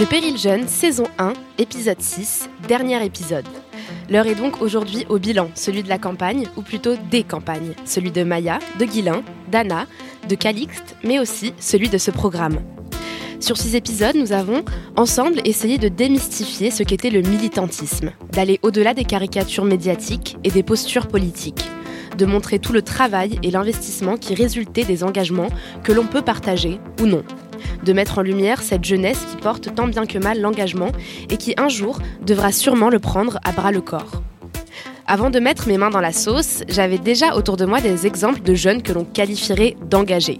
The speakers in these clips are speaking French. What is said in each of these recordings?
Le Péril Jeune, saison 1, épisode 6, dernier épisode. L'heure est donc aujourd'hui au bilan, celui de la campagne, ou plutôt des campagnes, celui de Maya, de Guilin, d'Anna, de Calixte, mais aussi celui de ce programme. Sur six épisodes, nous avons ensemble essayé de démystifier ce qu'était le militantisme, d'aller au-delà des caricatures médiatiques et des postures politiques, de montrer tout le travail et l'investissement qui résultaient des engagements que l'on peut partager ou non de mettre en lumière cette jeunesse qui porte tant bien que mal l'engagement et qui un jour devra sûrement le prendre à bras le corps. Avant de mettre mes mains dans la sauce, j'avais déjà autour de moi des exemples de jeunes que l'on qualifierait d'engagés,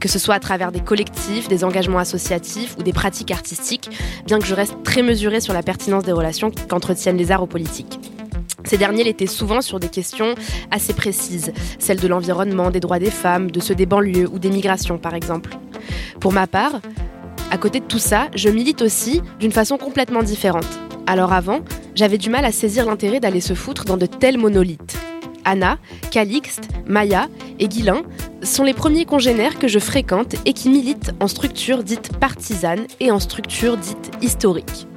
que ce soit à travers des collectifs, des engagements associatifs ou des pratiques artistiques, bien que je reste très mesurée sur la pertinence des relations qu'entretiennent les arts aux politiques. Ces derniers l'étaient souvent sur des questions assez précises, celles de l'environnement, des droits des femmes, de ceux des banlieues ou des migrations par exemple. Pour ma part, à côté de tout ça, je milite aussi d'une façon complètement différente. Alors avant, j'avais du mal à saisir l'intérêt d'aller se foutre dans de tels monolithes. Anna, Calixte, Maya et Guilin sont les premiers congénères que je fréquente et qui militent en structure dite partisane et en structure dite historique.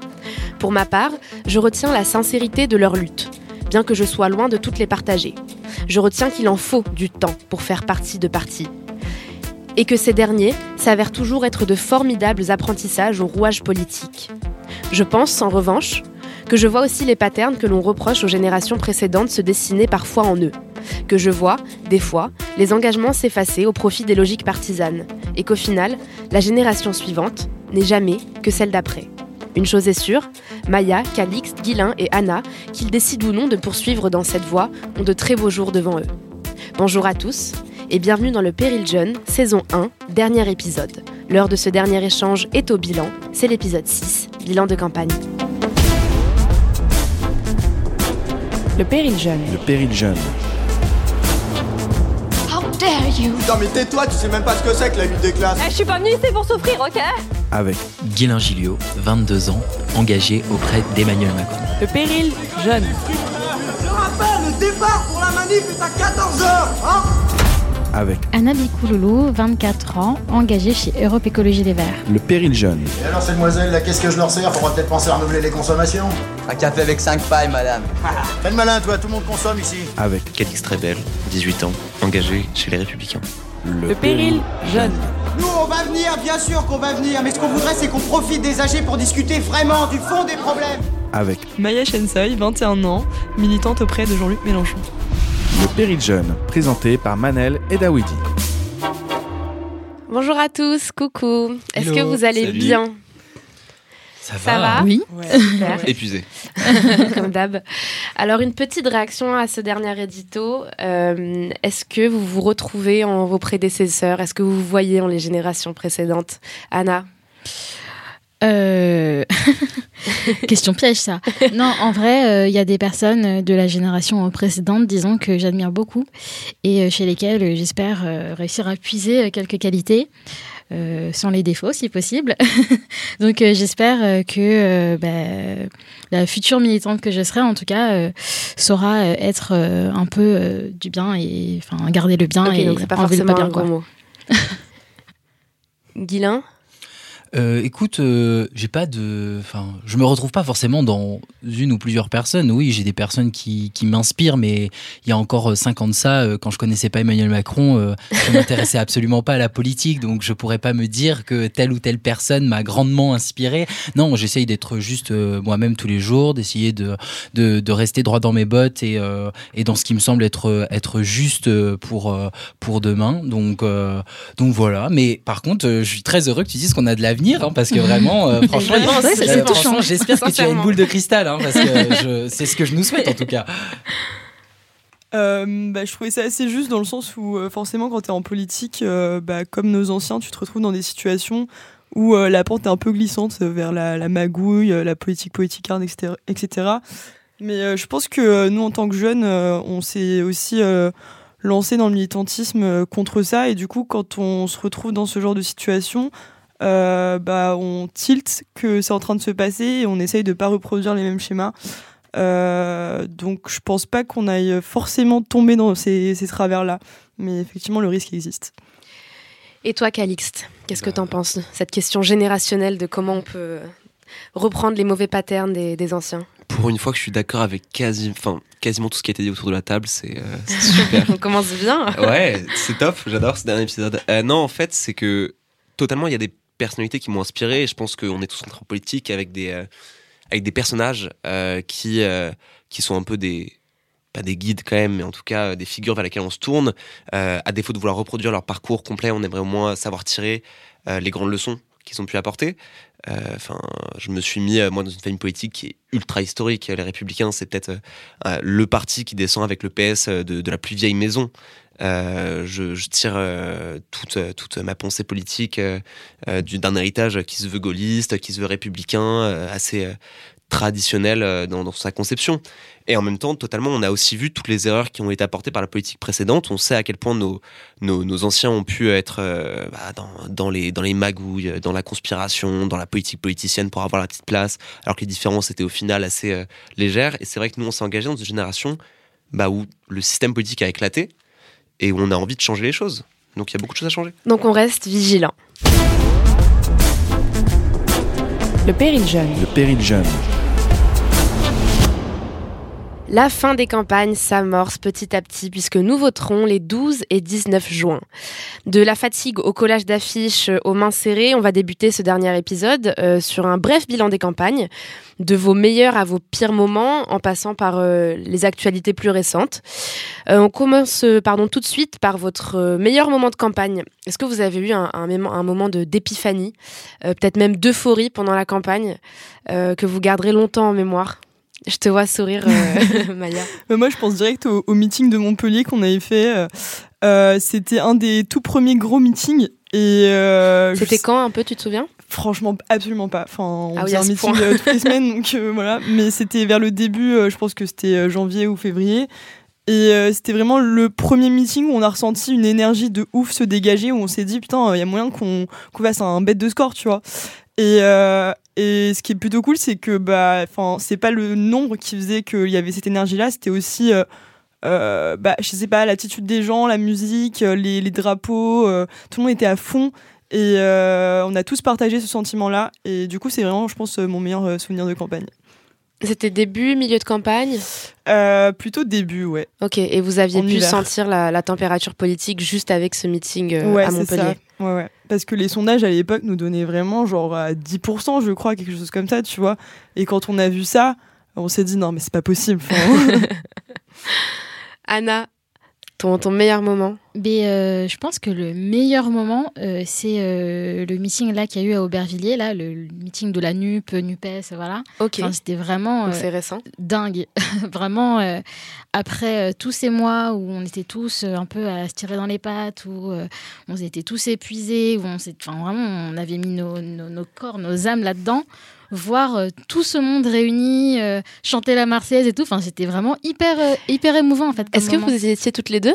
Pour ma part, je retiens la sincérité de leur lutte, bien que je sois loin de toutes les partager. Je retiens qu'il en faut du temps pour faire partie de partis. Et que ces derniers s'avèrent toujours être de formidables apprentissages au rouage politique. Je pense, en revanche, que je vois aussi les patterns que l'on reproche aux générations précédentes se dessiner parfois en eux. Que je vois, des fois, les engagements s'effacer au profit des logiques partisanes. Et qu'au final, la génération suivante n'est jamais que celle d'après. Une chose est sûre, Maya, Calixte, Guilin et Anna, qu'ils décident ou non de poursuivre dans cette voie, ont de très beaux jours devant eux. Bonjour à tous et bienvenue dans le Péril Jeune, saison 1, dernier épisode. L'heure de ce dernier échange est au bilan, c'est l'épisode 6, bilan de campagne. Le Péril Jeune. Le Péril Jeune. How dare you? Putain mais tais-toi, tu sais même pas ce que c'est que la lutte des classes Eh, Je suis pas venue ici pour souffrir, ok? Avec Guilain Gilliot, 22 ans, engagé auprès d'Emmanuel Macron. Le Péril Jeune. Je rappelle, le départ pour la manif est à 14h hein? Avec Anna Bikouloulou, 24 ans, engagée chez Europe Écologie Les Verts. le Péril Jeune. Et alors, ces demoiselles, là, qu'est-ce que je leur sers Faudra peut-être penser à renouveler les consommations? Un café avec 5 pailles, madame. Fais le malin, toi, tout le monde consomme ici. Avec Calix Rebelle, 18 ans, engagé chez les Républicains. Le Péril Jeune. Nous, on va venir, bien sûr qu'on va venir, mais ce qu'on voudrait, c'est qu'on profite des âgés pour discuter vraiment du fond des problèmes. Avec Maya Shensoy, 21 ans, militante auprès de Jean-Luc Mélenchon. Le Péril Jeune, présenté par Manel et Dawidi. Bonjour à tous, coucou. Est-ce que vous allez salut. bien? Ça va, Ça va? Oui. Super. Épuisé. comme d'hab. Alors, une petite réaction à ce dernier édito. Euh, Est-ce que vous vous retrouvez en vos prédécesseurs? Est-ce que vous vous voyez en les générations précédentes? Anna? Euh... Question piège, ça. Non, en vrai, euh, il y a des personnes de la génération précédente, disons, que j'admire beaucoup et euh, chez lesquelles euh, j'espère euh, réussir à puiser euh, quelques qualités. euh, sans les défauts si possible. Donc euh, j'espère euh, que euh, bah, la future militante que je serai en tout cas euh, saura euh, être euh, un peu euh, du bien et enfin garder le bien et donc pas forcément pas bien un gros mot. Guilin Euh, écoute, euh, j'ai pas de. Enfin, je me retrouve pas forcément dans une ou plusieurs personnes. Oui, j'ai des personnes qui, qui m'inspirent, mais il y a encore euh, cinq ans de ça, euh, quand je connaissais pas Emmanuel Macron, je m'intéressais absolument pas à la politique, donc je pourrais pas me dire que telle ou telle personne m'a grandement inspiré. Non, j'essaye d'être juste moi-même tous les jours, d'essayer de, de, rester droit dans mes bottes et, et dans ce qui me semble être, être juste pour, pour demain. Donc, donc voilà. Mais par contre, je suis très heureux que tu dises qu'on a de l'avenir, hein, parce que vraiment, euh, franchement, euh, j'espère que tu as une boule de cristal, hein, parce que c'est ce que je nous souhaite en tout cas. Euh, bah, je trouvais ça assez juste dans le sens où euh, forcément quand tu es en politique, euh, bah, comme nos anciens, tu te retrouves dans des situations où euh, la pente est un peu glissante vers la, la magouille, la politique politicarde, etc. etc. Mais euh, je pense que euh, nous, en tant que jeunes, euh, on s'est aussi euh, lancé dans le militantisme euh, contre ça. Et du coup, quand on se retrouve dans ce genre de situation, euh, bah, on tilte que c'est en train de se passer et on essaye de pas reproduire les mêmes schémas. Euh, donc je pense pas qu'on aille forcément tomber dans ces, ces travers-là. Mais effectivement, le risque existe. Et toi, Calixte, qu'est-ce que t'en penses Cette question générationnelle de comment on peut reprendre les mauvais patterns des, des anciens? Pour une fois que je suis d'accord avec quasi, enfin, quasiment tout ce qui a été dit autour de la table, c'est euh, super. On commence bien. ouais, c'est top, j'adore ce dernier épisode. Euh, non, en fait, c'est que totalement, il y a des personnalités qui m'ont inspiré. Et je pense qu'on est tous en politique avec des, euh, avec des personnages euh, qui, euh, qui sont un peu des. Pas des guides quand même, mais en tout cas des figures vers lesquelles on se tourne. À défaut de vouloir reproduire leur parcours complet, on aimerait au moins savoir tirer les grandes leçons qu'ils ont pu apporter. Enfin, je me suis mis moi dans une famille politique qui est ultra historique. Les Républicains, c'est peut-être le parti qui descend avec le PS de la plus vieille maison. Euh, je, tire euh, toute, ma pensée politique euh, du- d'un héritage qui se veut gaulliste, qui se veut républicain, assez traditionnel dans, sa conception. Et en même temps, totalement, on a aussi vu toutes les erreurs qui ont été apportées par la politique précédente. On sait à quel point nos, anciens ont pu être bah, dans, les, magouilles, dans la conspiration, dans la politique politicienne pour avoir la petite place, alors que les différences étaient au final assez légères. Et c'est vrai que nous, on s'est engagé dans une génération bah, où le système politique a éclaté et où on a envie de changer les choses. Donc il y a beaucoup de choses à changer. Donc on reste vigilant. Le péril jeune. Le péril jeune. La fin des campagnes s'amorce petit à petit puisque nous voterons les 12 et 19 juin. De la fatigue au collage d'affiches aux mains serrées, on va débuter ce dernier épisode euh, sur un bref bilan des campagnes, de vos meilleurs à vos pires moments en passant par euh, les actualités plus récentes. Euh, on commence tout de suite par votre meilleur moment de campagne. Est-ce que vous avez eu un, un, moment d'épiphanie, peut-être même d'euphorie pendant la campagne, que vous garderez longtemps en mémoire? Je te vois sourire, euh, Maya. Moi, je pense direct au, au meeting de Montpellier qu'on avait fait. euh, euh, C'était un des tout premiers gros meetings. Et euh, C'était quand un peu, tu te souviens? Franchement, absolument pas. Enfin, on Ah oui, faisait un meeting toutes les semaines, donc voilà. Mais c'était vers le début, je pense que c'était janvier ou février. Et c'était vraiment le premier meeting où on a ressenti une énergie de ouf se dégager, où on s'est dit, putain, il y a moyen qu'on qu'on fasse un bête de score, tu vois. Et, euh, et ce qui est plutôt cool, c'est que bah, c'est pas le nombre qui faisait qu'il y avait cette énergie-là, c'était aussi, euh, euh, bah, je sais pas, l'attitude des gens, la musique, euh, les, les drapeaux, euh, tout le monde était à fond. Et euh, on a tous partagé ce sentiment-là. Et du coup, c'est vraiment, je pense, mon meilleur souvenir de campagne. C'était début, milieu de campagne? Plutôt début, ouais. Ok, et vous aviez En pu hiver. sentir la, la température politique juste avec ce meeting ouais, à Montpellier ça. Ouais, ouais. Parce que les sondages à l'époque nous donnaient vraiment genre à 10%, je crois, quelque chose comme ça, tu vois. Et quand on a vu ça, on s'est dit non, mais c'est pas possible. Anna, ton, ton meilleur moment Mais euh, je pense que le meilleur moment, euh, c'est euh, le meeting là qu'il y a eu à Aubervilliers, là, le, le meeting de la NUP, NUPES, voilà. Ok, Enfin, C'était vraiment récent. dingue. vraiment, après tous ces mois où on était tous un peu à se tirer dans les pattes, où on était tous épuisés, où on vraiment, on avait mis nos, nos- nos corps, nos âmes là-dedans. Voir euh, tout ce monde réuni, euh, chanter la Marseillaise et tout, enfin, c'était vraiment hyper, euh, hyper émouvant en fait. Est-ce que vous étiez toutes les deux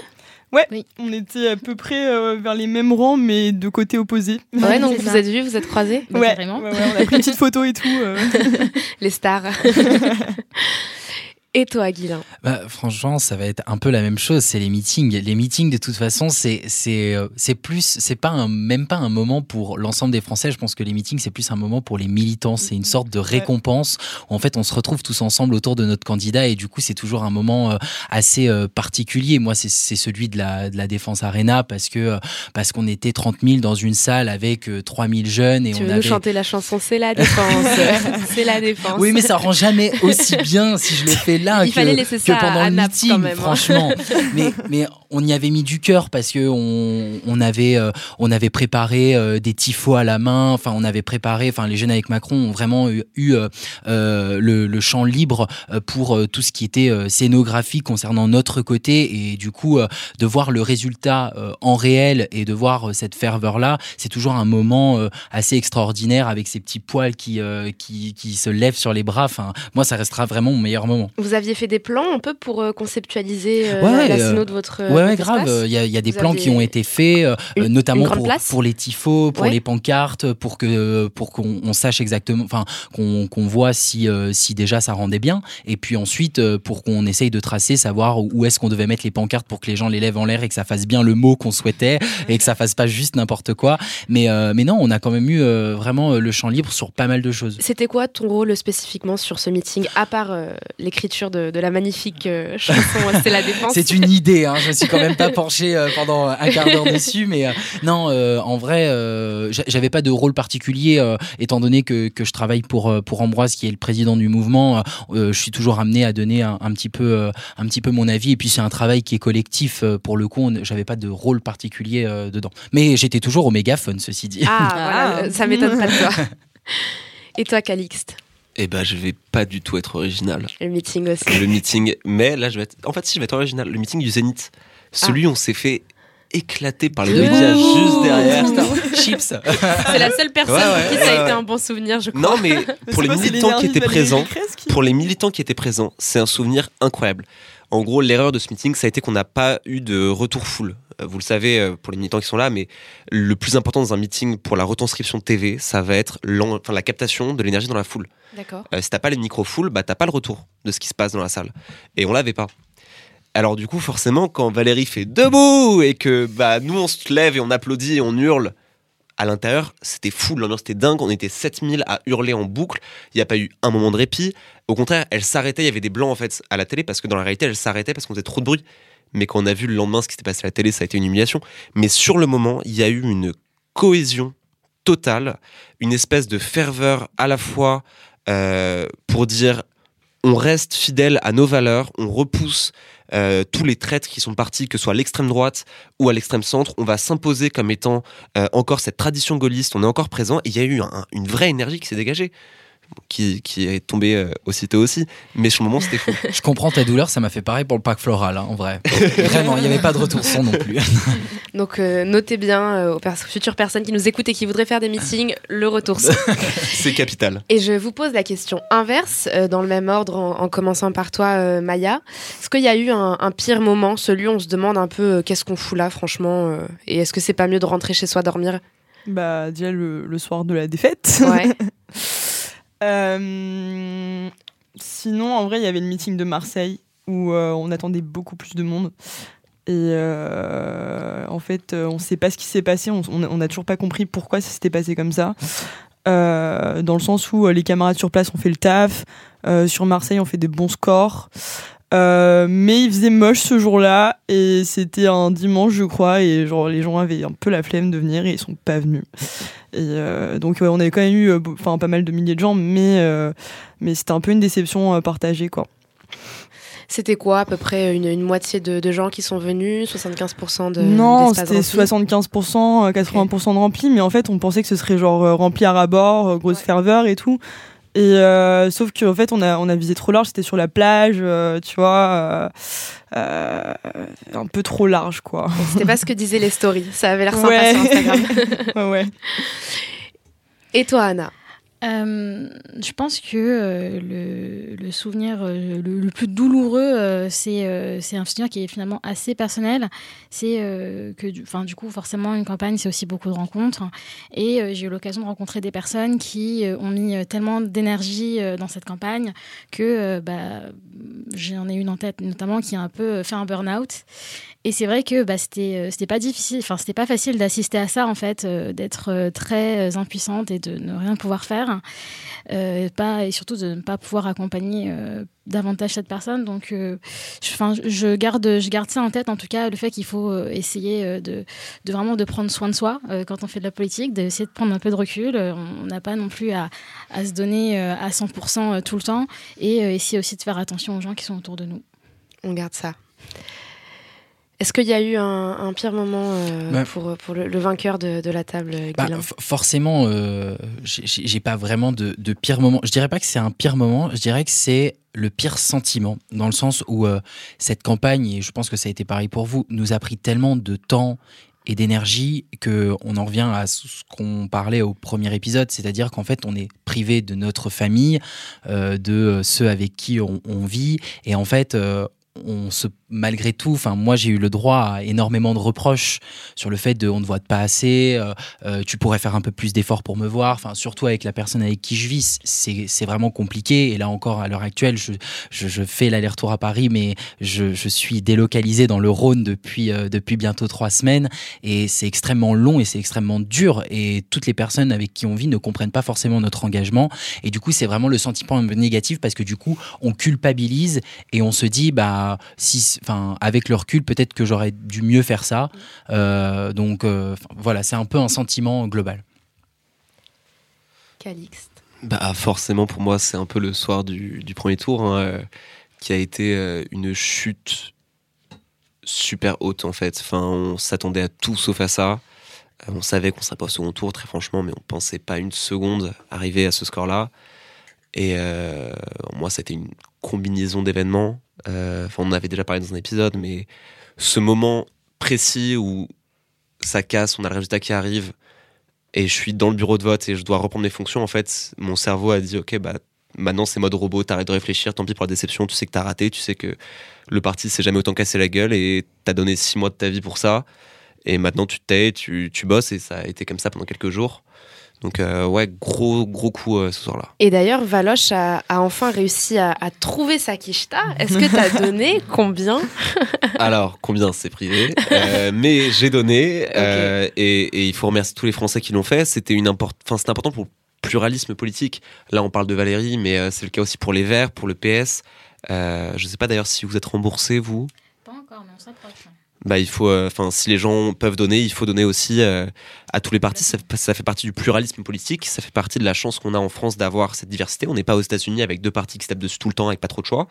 ouais, Oui. on était à peu près euh, vers les mêmes rangs, mais de côtés opposés. Ouais, donc vous ça. êtes vus, vous êtes croisés Bah, ouais, ouais, ouais, on a pris une petite photo et tout. euh. Les stars. Et toi, Guilain Bah, franchement, ça va être un peu la même chose. C'est les meetings. Les meetings, de toute façon, c'est c'est euh, c'est plus, c'est pas un, même pas un moment pour l'ensemble des Français. Je pense que les meetings, c'est plus un moment pour les militants. C'est une sorte de récompense. Où, en fait, on se retrouve tous ensemble autour de notre candidat et du coup, c'est toujours un moment euh, assez euh, particulier. Moi, c'est c'est celui de la de la défense arena parce que parce qu'on était 30 000 dans une salle avec euh, 3 000 jeunes et Tu on veux avait nous chanter la chanson C'est la défense C'est la défense oui, mais ça rend jamais aussi bien si je le fais là Il que, fallait laisser que ça pendant à le Naples, meeting, quand même, hein. franchement. mais, mais on y avait mis du cœur parce que on, on avait euh, on avait préparé euh, des tifos à la main. Enfin, on avait préparé. Enfin, les jeunes avec Macron ont vraiment eu, eu, euh, le, le champ libre pour tout ce qui était scénographie concernant notre côté et du coup de voir le résultat en réel et de voir cette ferveur là, c'est toujours un moment assez extraordinaire avec ces petits poils qui qui qui se lèvent sur les bras. Enfin, moi, ça restera vraiment mon meilleur moment. Vous aviez fait des plans un peu pour conceptualiser Ouais, la, de votre. Ouais, ouais, grave. Il y a, il y a des plans qui ont été faits, euh, une- notamment une pour, les tifos, pour Ouais. les pancartes, pour que pour qu'on on sache exactement, enfin qu'on voit si euh, si déjà ça rendait bien, et puis ensuite euh, pour qu'on essaye de tracer, savoir où est-ce qu'on devait mettre les pancartes pour que les gens les lèvent en l'air et que ça fasse bien le mot qu'on souhaitait et que ça fasse pas juste n'importe quoi. Mais mais non, on a quand même eu vraiment le champ libre sur pas mal de choses. C'était quoi ton rôle spécifiquement sur ce meeting, à part l'écriture de, de la magnifique chanson C'est la défense? C'est une idée, hein. je suis quand même pas penché euh, pendant un quart d'heure dessus, mais euh, non, euh, en vrai, euh, j'a- j'avais pas de rôle particulier, euh, étant donné que, que je travaille pour, pour Ambroise, qui est le président du mouvement, euh, je suis toujours amené à donner un, un petit peu, euh, un petit peu mon avis, et puis c'est un travail qui est collectif, euh, pour le coup, j'avais pas de rôle particulier euh, dedans. Mais j'étais toujours au mégaphone, ceci dit. Ah, voilà, euh, ça m'étonne pas de toi. Et toi, Calixte? Eh ben, je vais pas du tout être original. Le meeting aussi. Le meeting, mais là, je vais être. En fait, si je vais être original, le meeting du Zénith, celui où on s'est fait éclater par les médias juste derrière. Chips. C'est la seule personne Ouais, qui ça ouais, a été un bon souvenir, je crois. Non, mais pour les militants qui étaient présents, qui- pour les militants qui étaient présents, c'est un souvenir incroyable. En gros, l'erreur de ce meeting, ça a été qu'on n'a pas eu de retour full. Euh, Vous le savez, euh, pour les militants qui sont là, mais le plus important dans un meeting pour la retranscription TV, ça va être enfin, la captation de l'énergie dans la foule. D'accord. Euh, si t'as pas les micros full, bah t'as pas le retour de ce qui se passe dans la salle. Et on l'avait pas. Alors du coup, forcément, quand Valérie fait debout et que bah nous on se lève et on applaudit et on hurle à l'intérieur, c'était fou, l'ambiance était dingue, on était 7000 à hurler en boucle, il n'y a pas eu un moment de répit. Au contraire, elle s'arrêtait, il y avait des blancs en fait à la télé parce que dans la réalité, elle s'arrêtait parce qu'on faisait trop de bruit. Mais quand on a vu le lendemain ce qui s'était passé à la télé, ça a été une humiliation. Mais sur le moment, il y a eu une cohésion totale, une espèce de ferveur à la fois euh, pour dire on reste fidèle à nos valeurs, on repousse euh, tous les traîtres qui sont partis, que ce soit à l'extrême droite ou à l'extrême centre, on va s'imposer comme étant euh, encore cette tradition gaulliste, on est encore présent, et il y a eu un- une vraie énergie qui s'est dégagée, qui, qui est tombée euh, aussitôt aussi, mais sur le moment c'était fou. Je comprends ta douleur, ça m'a fait pareil pour le pack floral, hein, en vrai. Vraiment, il n'y avait pas de retour son non plus. Donc euh, notez bien euh, aux pers- futures personnes qui nous écoutent et qui voudraient faire des meetings, le retour. son. C'est capital. Et je vous pose la question inverse, euh, dans le même ordre, en, en commençant par toi, euh, Maya. Est-ce qu'il y a eu un, un pire moment, celui où on se demande un peu euh, qu'est-ce qu'on fout là, franchement euh, Et est-ce que c'est pas mieux de rentrer chez soi dormir? Bah, déjà le, le soir de la défaite. Ouais. Euh, sinon, en vrai, il y avait le meeting de Marseille où euh, on attendait beaucoup plus de monde. Et euh, en fait, on ne sait pas ce qui s'est passé. On n'a toujours pas compris pourquoi ça s'était passé comme ça. Dans le sens où les camarades sur place ont fait le taf. Sur Marseille, on fait des bons scores. Euh, mais il faisait moche ce jour-là et c'était un dimanche, je crois, et genre les gens avaient un peu la flemme de venir et ils sont pas venus. Et euh, donc ouais, on avait quand même eu, euh, enfin pas mal de milliers de gens, mais mais c'était un peu une déception partagée quoi. C'était quoi à peu près une, une moitié de, de gens qui sont venus, 75% de non, c'était rempli 75%, euh, 80% de rempli, mais en fait on pensait que ce serait genre rempli à ras-bord, euh, grosse ferveur et tout. Et euh, sauf qu'en fait on a on a visé trop large, c'était sur la plage, euh, tu vois, euh, euh, un peu trop large quoi. C'était pas ce que disaient les stories. Ça avait l'air sympa Ouais. sur Instagram. ouais, ouais. Et toi, Anna? Euh, je pense que euh, le, souvenir euh, le, plus douloureux, c'est un souvenir qui est finalement assez personnel. C'est que, du, du coup, forcément, une campagne, c'est aussi beaucoup de rencontres. Et j'ai eu l'occasion de rencontrer des personnes qui ont mis tellement d'énergie dans cette campagne que bah, j'en ai une en tête, notamment qui a un peu fait un burn-out. Et c'est vrai que bah, c'était pas difficile, enfin c'était pas facile d'assister à ça en fait, d'être très impuissante et de ne rien pouvoir faire, euh, pas et surtout de ne pas pouvoir accompagner euh, davantage cette personne. Donc, euh, je, garde je garde ça en tête en tout cas le fait qu'il faut euh, essayer de, de vraiment de prendre soin de soi quand on fait de la politique, d'essayer de prendre un peu de recul. On n'a pas non plus à, à se donner à 100% tout le temps et essayer aussi de faire attention aux gens qui sont autour de nous. On garde ça. Est-ce qu'il y a eu un, un pire moment euh, Bah, pour, pour le, le vainqueur de, de la table, euh, Bah, forcément, euh, j'ai- pas vraiment de, de pire moment. Je dirais pas que c'est un pire moment, je dirais que c'est le pire sentiment, dans le sens où euh, cette campagne, et je pense que ça a été pareil pour vous, nous a pris tellement de temps et d'énergie que on en revient à ce qu'on parlait au premier épisode, c'est-à-dire qu'en fait on est privé de notre famille, euh, de ceux avec qui on, on vit, et en fait euh, on se malgré tout, enfin moi j'ai eu le droit à énormément de reproches sur le fait de on ne voit pas assez, euh, euh, tu pourrais faire un peu plus d'efforts pour me voir, enfin surtout avec la personne avec qui je vis, c'est vraiment compliqué. Et là encore à l'heure actuelle je, je, fais l'aller-retour à Paris mais je, je suis délocalisé dans le Rhône depuis, euh, depuis bientôt trois semaines. Et c'est extrêmement long et c'est extrêmement dur. Et toutes les personnes avec qui on vit ne comprennent pas forcément notre engagement. Et du coup c'est vraiment le sentiment négatif parce que du coup on culpabilise et on se dit bah si enfin avec le recul peut-être que j'aurais dû mieux faire ça Euh, donc euh, voilà c'est un peu un sentiment global Calixte. Bah forcément pour moi c'est un peu le soir du, du premier tour hein, euh, qui a été euh, une chute super haute en fait. Enfin on s'attendait à tout sauf à ça. On savait qu'on serait pas au second tour très franchement mais on pensait pas une seconde arriver à ce score là. Et euh, moi c'était une combinaison d'événements. Euh, on en avait déjà parlé dans un épisode mais ce moment précis où ça casse, on a le résultat qui arrive et je suis dans le bureau de vote et je dois reprendre mes fonctions, en fait, mon cerveau a dit ok bah maintenant c'est mode robot, t'arrêtes de réfléchir, tant pis pour la déception, tu sais que t'as raté, tu sais que le parti s'est jamais autant cassé la gueule et t'as donné six mois de ta vie pour ça et maintenant tu te tais, tu, tu bosses et ça a été comme ça pendant quelques jours. Donc euh, ouais gros gros coup euh, ce soir-là. Et d'ailleurs, Valoche a, a enfin réussi à, à trouver sa quicheta. Est-ce que tu as donné combien Alors, combien c'est privé Euh, Mais j'ai donné euh, et, et il faut remercier tous les Français qui l'ont fait. C'était une import... enfin, c'était important pour le pluralisme politique. Là, on parle de Valérie, mais euh, c'est le cas aussi pour les Verts, pour le PS. Euh, je ne sais pas d'ailleurs si vous êtes remboursé, vous. Pas encore, mais on s'approche. Bah, il faut, euh, enfin, si les gens peuvent donner, il faut donner aussi euh, à tous les partis. Ça, fait- ça fait partie du pluralisme politique. Ça fait partie de la chance qu'on a en France d'avoir cette diversité. On n'est pas aux États-Unis avec deux partis qui se tapent dessus tout le temps avec pas trop de choix.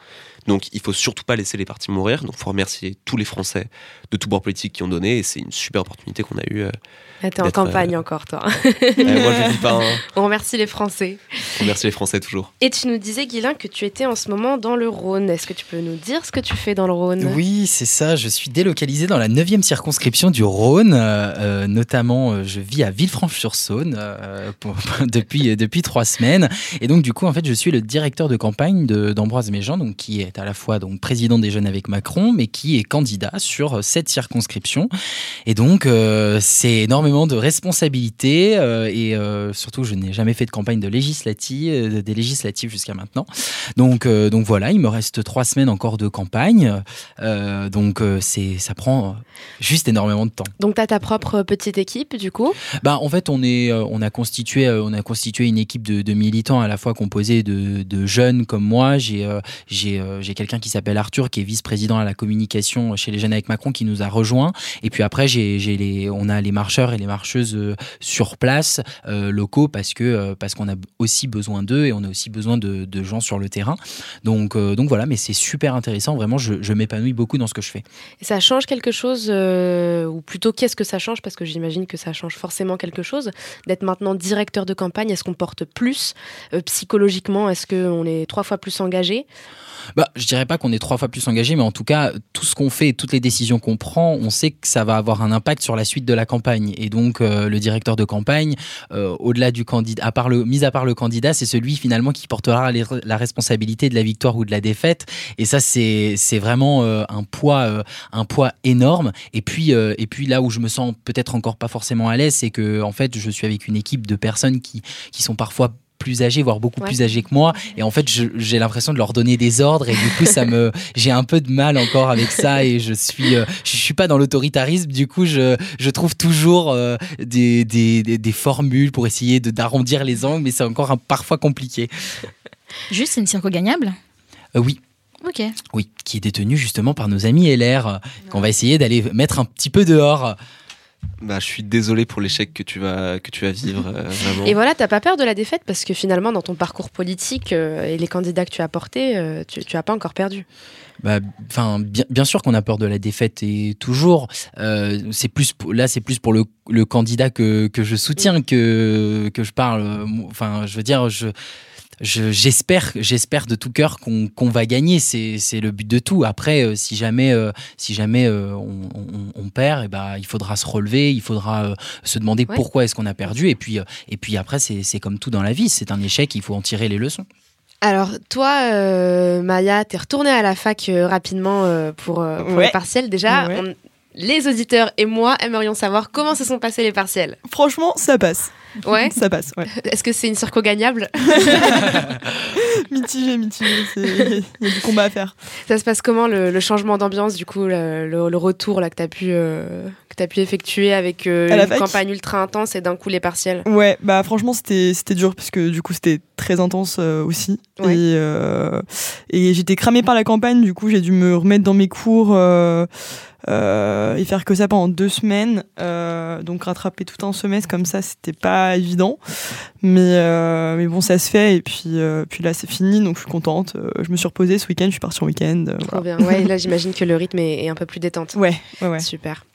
Donc, il faut surtout pas laisser les partis mourir. Donc, il faut remercier tous les Français de tous bords politiques qui ont donné. Et c'est une super opportunité qu'on a eue. euh. Ah, T'es en D'être, campagne euh, encore, toi. Eh, moi, je dis pas. hein. On remercie les Français. Faut remercier les Français toujours. Et tu nous disais, Guilain, que tu étais en ce moment dans le Rhône. Est-ce que tu peux nous dire ce que tu fais dans le Rhône? Oui, c'est ça. Je suis délocalisé dans la 9e circonscription du Rhône. Euh, euh, notamment, euh, je vis à Villefranche-sur-Saône euh, depuis, depuis trois semaines. Et donc, du coup, en fait, je suis le directeur de campagne d'Ambroise Méjean, donc, qui est à la fois donc, président des Jeunes avec Macron, mais qui est candidat sur euh, cette circonscription. Et donc, euh, c'est énormément de responsabilités. et surtout, je n'ai jamais fait de campagne de législative, des législatives jusqu'à maintenant. Donc, donc voilà, il me reste trois semaines encore de campagne. Donc c'est, ça prend juste énormément de temps. Donc, tu as ta propre petite équipe, du coup Bah, en fait, on, est, euh, on, a constitué, euh, on a constitué une équipe de, de militants à la fois composée de, de jeunes comme moi. J'ai, euh, j'ai, j'ai quelqu'un qui s'appelle Arthur, qui est vice-président à la communication chez les Jeunes avec Macron, qui nous a rejoints. Et puis après, j'ai, j'ai les, on a les marcheurs et les marcheuses sur place, euh, locaux, parce, que, parce qu'on a aussi besoin d'eux et on a aussi besoin de, de gens sur le terrain. Donc, euh, donc voilà, mais c'est super intéressant. Vraiment, je, je m'épanouis beaucoup dans ce que je fais. Et ça change quelque chose, euh, ou plutôt qu'est-ce que ça change? Parce que j'imagine que ça change forcément quelque chose d'être maintenant directeur de campagne. Est-ce qu'on porte plus Euh, psychologiquement Est-ce qu'on est trois fois plus engagé? Bah, je dirais pas qu'on est trois fois plus engagé, mais en tout cas, tout ce qu'on fait, toutes les décisions qu'on prend, on sait que ça va avoir un impact sur la suite de la campagne. Et donc, euh, le directeur de campagne, euh, au-delà du candidat, à part le, mis à part le candidat, c'est celui finalement qui portera la responsabilité de la victoire ou de la défaite. Et ça, c'est vraiment euh, un poids, un poids énorme. Et puis, et puis là où je me sens peut-être encore pas forcément à l'aise, c'est que en fait, je suis avec une équipe de personnes qui qui sont parfois plus âgées, voire beaucoup Ouais. plus âgées que moi. Et en fait, j'ai l'impression de leur donner des ordres et du coup, ça me, j'ai un peu de mal encore avec ça et je suis, euh, je suis pas dans l'autoritarisme. Du coup, je, je trouve toujours euh, des, des, des, des formules pour essayer de d'arrondir les angles, mais c'est encore un- parfois compliqué. Juste, c'est une circo gagnable? Euh, oui. Ok. Oui, qui est détenu justement par nos amis LR, qu'on va essayer d'aller mettre un petit peu dehors. Bah, je suis désolé pour l'échec que tu vas que tu vas vivre euh, vraiment. Et voilà, t'as pas peur de la défaite? Parce que finalement, dans ton parcours politique euh, et les candidats que tu as portés, euh, tu, tu as pas encore perdu. bah, enfin, bien, bien sûr qu'on a peur de la défaite et toujours. Euh, c'est plus là, c'est plus pour le, le candidat que, que je soutiens que que je parle. Enfin, je veux dire, je je- j'espère j'espère de tout cœur qu'on qu'on va gagner. C'est c'est le but de tout. Après, euh, si jamais euh, si jamais euh, on, on- on perd, et ben il faudra se relever. Il faudra euh, se demander Ouais. pourquoi est-ce qu'on a perdu. Et puis euh, et puis après, c'est c'est comme tout dans la vie. C'est un échec. Il faut en tirer les leçons. Alors, toi, euh, Maya, t'es retournée à la fac euh, rapidement euh, pour, euh, pour Ouais. les partiels. Déjà, Ouais. on- les auditeurs et moi aimerions savoir comment se sont passés les partiels. Franchement, ça passe. Ouais. Ça passe, ouais. Est-ce que c'est une circo gagnable mitigé, mitigé. c'est- Il y a du combat à faire. Ça se passe comment le, le changement d'ambiance, du coup, le, le- le retour là, que t'as pu, euh, que pu effectuer avec euh, une campagne ultra intense et d'un coup les partiels? Ouais, bah franchement c'était dur parce que du coup c'était très intense euh, aussi Ouais. et euh, et j'étais cramée par la campagne du coup j'ai dû me remettre dans mes cours euh, et faire que ça pendant deux semaines euh, donc rattraper tout un semestre comme ça c'était pas évident mais euh, mais bon ça se fait et puis euh, puis là c'est fini donc je suis contente Euh, je me suis reposée ce week-end je suis partie en week-end euh, Trop voilà. bien. Ouais, là, j'imagine que le rythme est, est un peu plus détente. ouais ouais ouais Super.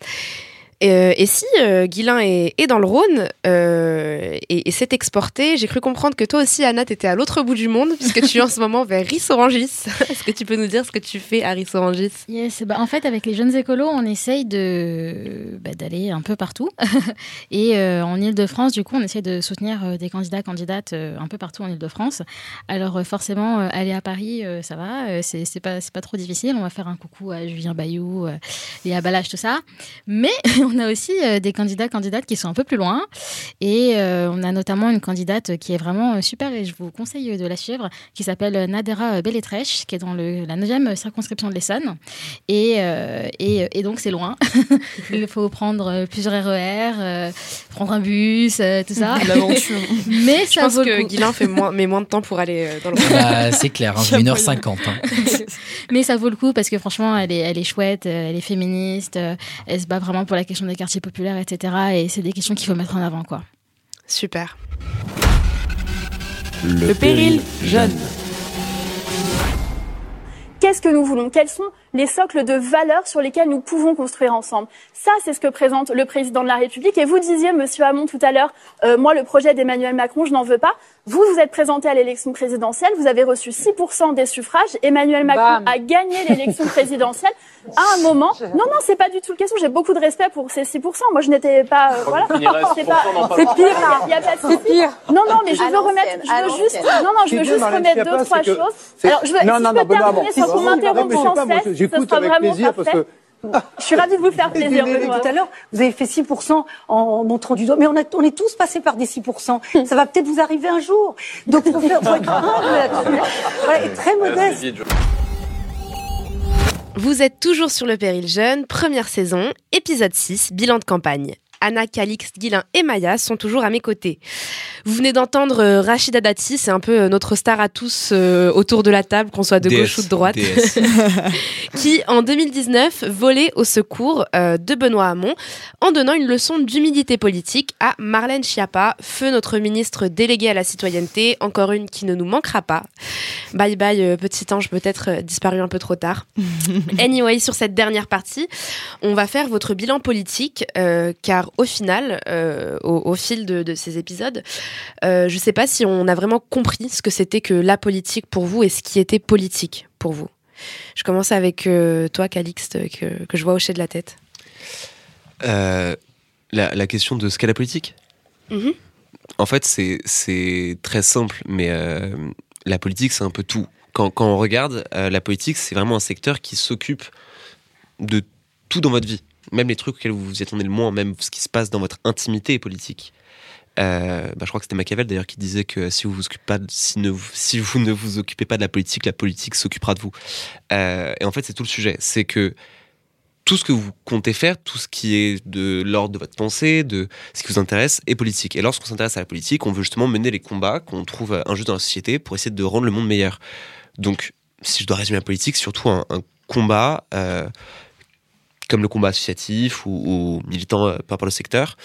Euh, et si euh, Guilain est, dans le Rhône euh, et, s'est exporté, j'ai cru comprendre que toi aussi, Anna, t'étais à l'autre bout du monde, puisque tu es en ce moment vers Rissorangis. Est-ce que tu peux nous dire ce que tu fais à Rissorangis Yes, bah en fait, avec les jeunes écolos, on essaye de bah, d'aller un peu partout. Et euh, en Ile-de-France, du coup, on essaye de soutenir des candidats, candidates un peu partout en Ile-de-France. Alors, forcément, aller à Paris, ça va, c'est c'est pas, c'est pas trop difficile. On va faire un coucou à Julien Bayou et à Balage, tout ça. Mais on a aussi euh, des candidats, candidates qui sont un peu plus loin. Et euh, on a notamment une candidate qui est vraiment euh, super et je vous conseille de la suivre, qui s'appelle Nadera Belletrèche, qui est dans le, la 9e circonscription de l'Essonne. Et, euh, et, et donc, c'est loin. Il faut prendre plusieurs RER, euh, prendre un bus, euh, tout ça. l'aventure Mais Je ça pense vaut que. Guilain fait moins, met moins de temps pour aller dans le Rhône. Bah, c'est clair, hein, je mets 1h50. hein. Mais ça vaut le coup parce que franchement, elle est, elle est chouette, elle est féministe, elle se bat vraiment pour la question des quartiers populaires, etc. Et c'est des questions qu'il faut mettre en avant, quoi. Super. Le péril jeune. Qu'est-ce que nous voulons? Quels sont les socles de valeurs sur lesquels nous pouvons construire ensemble? Ça, c'est ce que présente le président de la République. Et vous disiez, Monsieur Hamon, tout à l'heure, euh, moi, le projet d'Emmanuel Macron, je n'en veux pas. Vous, vous êtes présenté à l'élection présidentielle, vous avez reçu 6% des suffrages. Emmanuel Macron a gagné l'élection présidentielle à un moment. Non, non, c'est pas du tout le question. J'ai beaucoup de respect pour ces 6%. Moi, je n'étais pas... euh, voilà. C'est pas... C'est pire, là. Il y a pas de C'est souci. pire. Non, non, mais je veux remettre... Je veux juste... Non, non, je veux juste remettre deux, trois choses. Alors, je veux... Non, si non, je non, peux Benoît, terminer bon. sans qu'on Non, m'interrompe mais je sais sans cesse, je- ce sera vraiment. Je suis ravie de vous faire plaisir, Benoît. Tout à l'heure, vous avez fait 6% en montrant du doigt, mais on, a, on est tous passés par des 6%. Ça va peut-être vous arriver un jour. Donc, il faut, faire, faut être humble là-dessus. Voilà, et très modeste. Vous êtes toujours sur le Péril Jeune, première saison, épisode 6, bilan de campagne. Anna, Calixte, Guilain et Maya sont toujours à mes côtés. Vous venez d'entendre euh, Rachida Dati, c'est un peu euh, notre star à tous euh, autour de la table, qu'on soit de DS, gauche ou de droite, qui en 2019 volait au secours euh, de Benoît Hamon en donnant une leçon d'humilité politique à Marlène Schiappa, feu notre ministre délégué à la citoyenneté, encore une qui ne nous manquera pas. Bye bye petit ange peut-être disparu un peu trop tard. Anyway, sur cette dernière partie, on va faire votre bilan politique, euh, au final, euh, au, au fil de, de ces épisodes, euh, je ne sais pas si on a vraiment compris ce que c'était que la politique pour vous et ce qui était politique pour vous. Je commence avec euh, toi, Calixte, que, que je vois hocher de la tête. La, la question de ce qu'est la politique? Mhm. En fait, c'est- très simple, mais la politique, c'est un peu tout. Quand, quand on regarde, la politique, c'est vraiment un secteur qui s'occupe de tout dans votre vie. Même les trucs auxquels vous vous attendez le moins, même ce qui se passe dans votre intimité est politique. Euh, bah, je crois que c'était Machiavel d'ailleurs qui disait que si vous, ne, vous- occupez pas de la politique, la politique s'occupera de vous. Euh, et en fait, c'est tout le sujet. C'est que tout ce que vous comptez faire, tout ce qui est de l'ordre de votre pensée, de ce qui vous intéresse, est politique. Et lorsqu'on s'intéresse à la politique, on veut justement mener les combats qu'on trouve injustes dans la société pour essayer de rendre le monde meilleur. Donc, si je dois résumer la politique, surtout un, un combat euh, comme le combat associatif ou, militant euh, par rapport au secteur,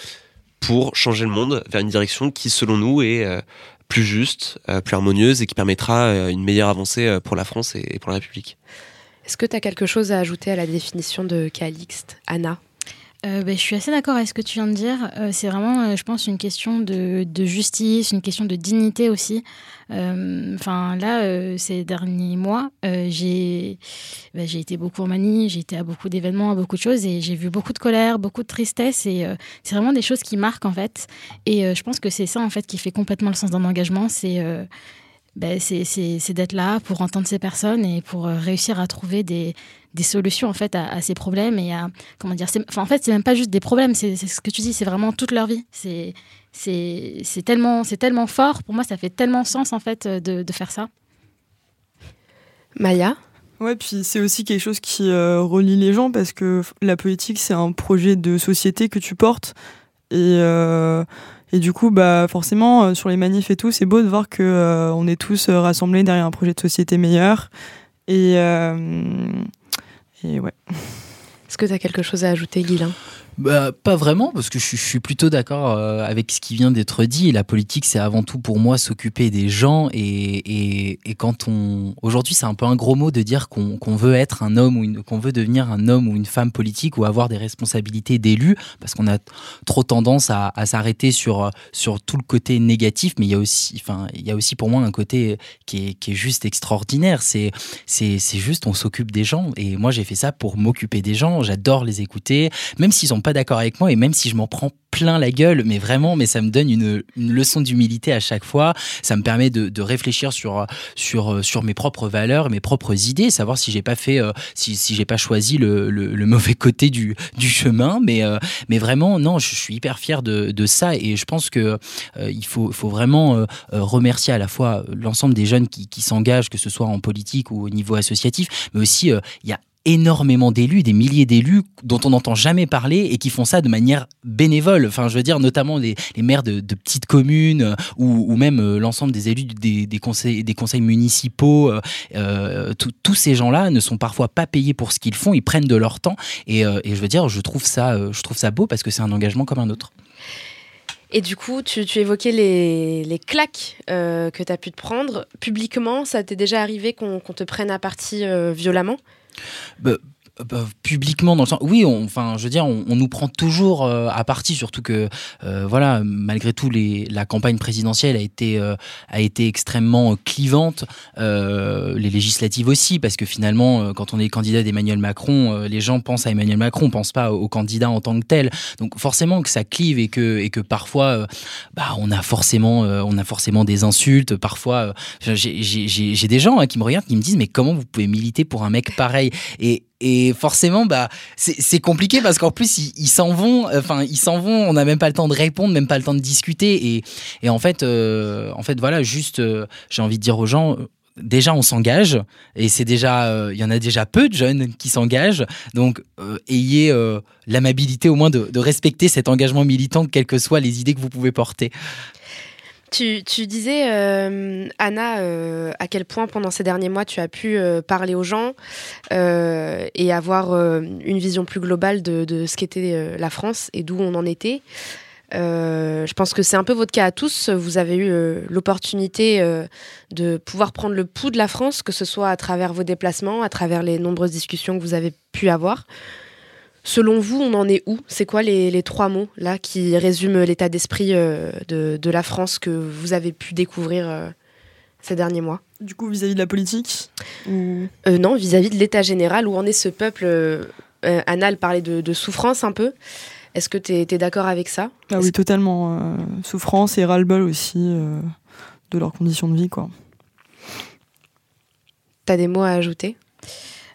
pour changer le monde vers une direction qui, selon nous, est euh, plus juste, euh, plus harmonieuse et qui permettra une meilleure avancée pour la France et pour la République. Est-ce que tu as quelque chose à ajouter à la définition de Calixte, Anna? Euh, ben, je suis assez d'accord avec ce que tu viens de dire. Euh, c'est vraiment, euh, je pense, une question de, justice, une question de dignité aussi. Enfin, là, ces derniers mois, j'ai j'ai été beaucoup en manie, j'ai été à beaucoup d'événements, à beaucoup de choses, et j'ai vu beaucoup de colère, beaucoup de tristesse, et c'est vraiment des choses qui marquent en fait. Et je pense que c'est ça en fait qui fait complètement le sens d'un engagement. C'est ben, c'est d'être là pour entendre ces personnes et pour euh, réussir à trouver des, des solutions en fait à, ces problèmes et à comment dire enfin, en fait c'est même pas juste des problèmes c'est ce que tu dis c'est vraiment toute leur vie. C'est c'est tellement c'est tellement fort. Pour moi ça fait tellement sens en fait de, de faire ça. Maya? Ouais, puis c'est aussi quelque chose qui euh, relie les gens parce que la politique, c'est un projet de société que tu portes. Et, euh, et du coup, bah forcément, euh, sur les manifs et tout, c'est beau de voir que euh, on est tous euh, rassemblés derrière un projet de société meilleur. Et, et ouais. Est-ce que tu as quelque chose à ajouter, Guilain bah, pas vraiment, parce que je, suis plutôt d'accord euh, avec ce qui vient d'être dit. La politique, c'est avant tout pour moi s'occuper des gens. Et, et, quand on. Aujourd'hui, c'est un peu un gros mot de dire qu'on veut être un homme ou qu'on veut devenir un homme ou une femme politique ou avoir des responsabilités d'élu, parce qu'on a trop tendance à, s'arrêter sur, sur tout le côté négatif. Mais il y a aussi, enfin, il y a aussi pour moi un côté qui est, qui est juste extraordinaire. C'est juste, on s'occupe des gens. Et moi, j'ai fait ça pour m'occuper des gens. J'adore les écouter, même s'ils ont pas d'accord avec moi et même si je m'en prends plein la gueule, mais vraiment, mais ça me donne une, une leçon d'humilité à chaque fois. Ça me permet de, de, réfléchir sur sur sur mes propres valeurs, mes propres idées, savoir si j'ai pas fait, euh, si, si j'ai pas choisi le, le, mauvais côté du, du chemin. Mais euh, mais vraiment, non, je suis hyper fier de, de ça et je pense que euh, il faut faut vraiment remercier à la fois l'ensemble des jeunes qui, qui s'engagent, que ce soit en politique ou au niveau associatif, mais aussi il y a énormément d'élus, des milliers d'élus dont on n'entend jamais parler et qui font ça de manière bénévole. Enfin, je veux dire, notamment les, maires de, petites communes euh, ou, même euh, l'ensemble des élus des, conseils, municipaux. Euh, tous ces gens-là ne sont parfois pas payés pour ce qu'ils font, ils prennent de leur temps. Et, je veux dire, je trouve ça, je trouve ça beau parce que c'est un engagement comme un autre. Et du coup, tu, évoquais les, les claques que tu as pu te prendre. Publiquement, ça t'est déjà arrivé qu'on te prenne à partie violemment? Bah, bah, publiquement dans le sens oui enfin je veux dire on, nous prend toujours euh, à partie surtout que euh, voilà malgré tout la campagne présidentielle a été euh, a été extrêmement clivante les législatives aussi parce que finalement quand on est candidat d'Emmanuel Macron les gens pensent à Emmanuel Macron pensent pas au, candidat en tant que tel. Donc forcément que ça clive et que et que parfois bah on a forcément on a forcément des insultes parfois j'ai des gens hein, qui me regardent qui me disent mais comment vous pouvez militer pour un mec pareil? Et et forcément, bah, c'est compliqué parce qu'en plus, ils s'en vont. Enfin, ils s'en vont. On n'a même pas le temps de répondre, même pas le temps de discuter. Et, et en fait, euh, en fait, voilà, juste, euh, j'ai envie de dire aux gens. Déjà, on s'engage et c'est déjà, euh, il y en a déjà peu de jeunes qui s'engagent. Donc, ayez l'amabilité au moins de, de respecter cet engagement militant, quelles que soient les idées que vous pouvez porter. Tu, disais, euh, Anna, euh, à quel point pendant ces derniers mois tu as pu euh, parler aux gens et avoir une vision plus globale de, ce qu'était la France et d'où on en était. je pense que c'est un peu votre cas à tous. Vous avez eu l'opportunité de pouvoir prendre le pouls de la France, que ce soit à travers vos déplacements, à travers les nombreuses discussions que vous avez pu avoir. Selon vous, on en est où? C'est quoi les, trois mots là qui résument l'état d'esprit euh, de, la France que vous avez pu découvrir euh, ces derniers mois? Du coup, vis-à-vis de la politique? Euh, Non, vis-à-vis de l'état général, où en est ce peuple Anal? Parlait de, souffrance un peu? Est-ce que tu es, d'accord avec ça? Ah oui, totalement. souffrance et ras-le-bol aussi de leurs conditions de vie. quoi. T'as des mots à ajouter?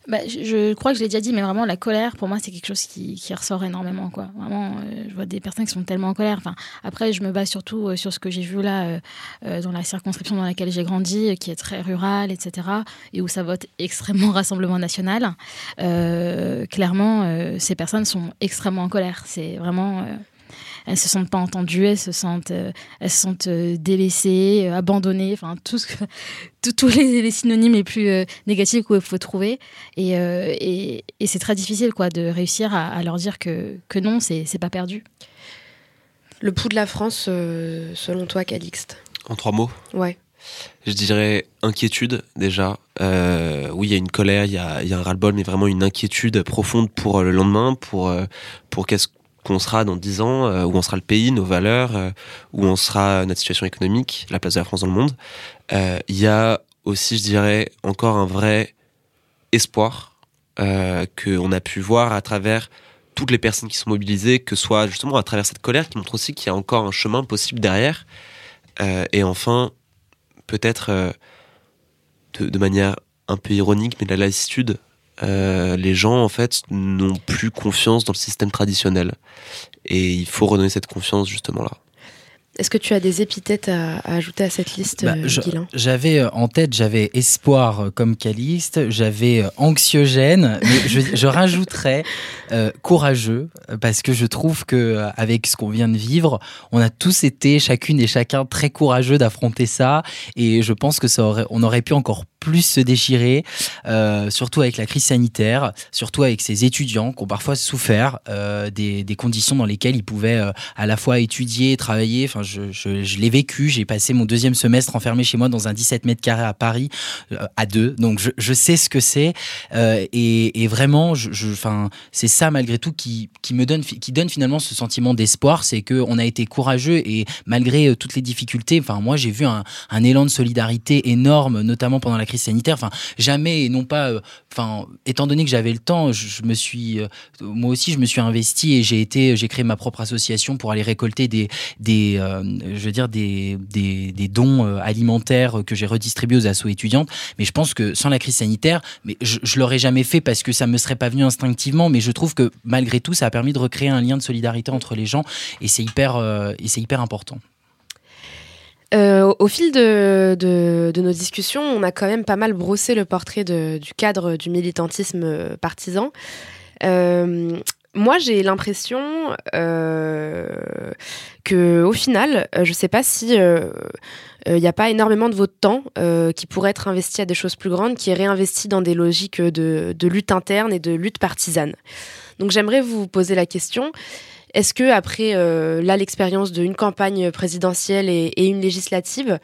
Bah, je, crois que je l'ai déjà dit, mais vraiment, la colère, pour moi, c'est quelque chose qui, qui, ressort énormément. Quoi. Vraiment, euh, je vois des personnes qui sont tellement en colère. Enfin, après, je me base surtout euh, sur ce que j'ai vu là, euh, dans la circonscription dans laquelle j'ai grandi, qui est très rurale, etc., et où ça vote extrêmement Rassemblement national. clairement, ces personnes sont extrêmement en colère. C'est vraiment elles se sentent pas entendues, elles se sentent, euh, elles se sentent euh, délaissées, euh, abandonnées, enfin tout ce tous les, synonymes les plus négatifs qu'il faut trouver. Et, et, et c'est très difficile quoi de réussir à, leur dire que, que non, c'est pas perdu. Le pouls de la France, selon toi, Calixte? En trois mots? Ouais. Je dirais inquiétude déjà. Euh, oui, il y a une colère, il y a, y a, un ras-le-bol, mais vraiment une inquiétude profonde pour le lendemain, pour, pour qu'est-ce qu'on sera dans dix ans, où on sera le pays, nos valeurs, où on sera notre situation économique, la place de la France dans le monde. Il y a aussi, je dirais, encore un vrai espoir euh, qu'on a pu voir à travers toutes les personnes qui sont mobilisées, que ce soit justement à travers cette colère qui montre aussi qu'il y a encore un chemin possible derrière. Euh, et enfin, peut-être euh, de, de, manière un peu ironique, mais de la lassitude, euh, les gens en fait n'ont plus confiance dans le système traditionnel. Et il faut redonner cette confiance justement là. Est-ce que tu as des épithètes à, ajouter à cette liste, bah, euh, J'avais euh, en tête, j'avais espoir comme Caliste, j'avais anxiogène, mais je, je rajouterais courageux parce que je trouve que avec ce qu'on vient de vivre, on a tous été chacune et chacun très courageux d'affronter ça, et je pense que ça aurait, on aurait pu encore plus se déchirer, euh, surtout avec la crise sanitaire, surtout avec ces étudiants qui ont parfois souffert euh, des, conditions dans lesquelles ils pouvaient euh, à la fois étudier, travailler. Enfin, je, l'ai vécu. J'ai passé mon deuxième semestre enfermé chez moi dans un 17 mètres carrés à Paris à deux. Donc, je, sais ce que c'est. Et, vraiment, enfin, c'est ça malgré tout qui, me donne, qui donne finalement ce sentiment d'espoir, c'est que on a été courageux et malgré toutes les difficultés, enfin, moi, j'ai vu un élan de solidarité énorme, notamment pendant la crise sanitaire. Enfin, jamais, et non pas. Euh, enfin, étant donné que j'avais le temps, je, me suis, euh, moi aussi, je me suis investi et j'ai été, j'ai créé ma propre association pour aller récolter des, des, euh, je veux dire, des, des, des dons alimentaires que j'ai redistribués aux assos étudiantes. Mais je pense que sans la crise sanitaire, mais je, je l'aurais jamais fait parce que ça me serait pas venu instinctivement. Mais je trouve que malgré tout, ça a permis de recréer un lien de solidarité entre les gens et c'est hyper, et c'est hyper important. Euh, au fil de, nos discussions, on a quand même pas mal brossé le portrait du cadre du militantisme euh, partisan. Euh, moi, j'ai l'impression euh, que, au final, je ne sais pas si il n'y a pas énormément de votre temps qui pourrait être investi à des choses plus grandes, qui est réinvesti dans des logiques de lutte interne et de lutte partisane. Donc, j'aimerais vous poser la question est-ce que après euh, là l'expérience d'une campagne présidentielle et, une législative,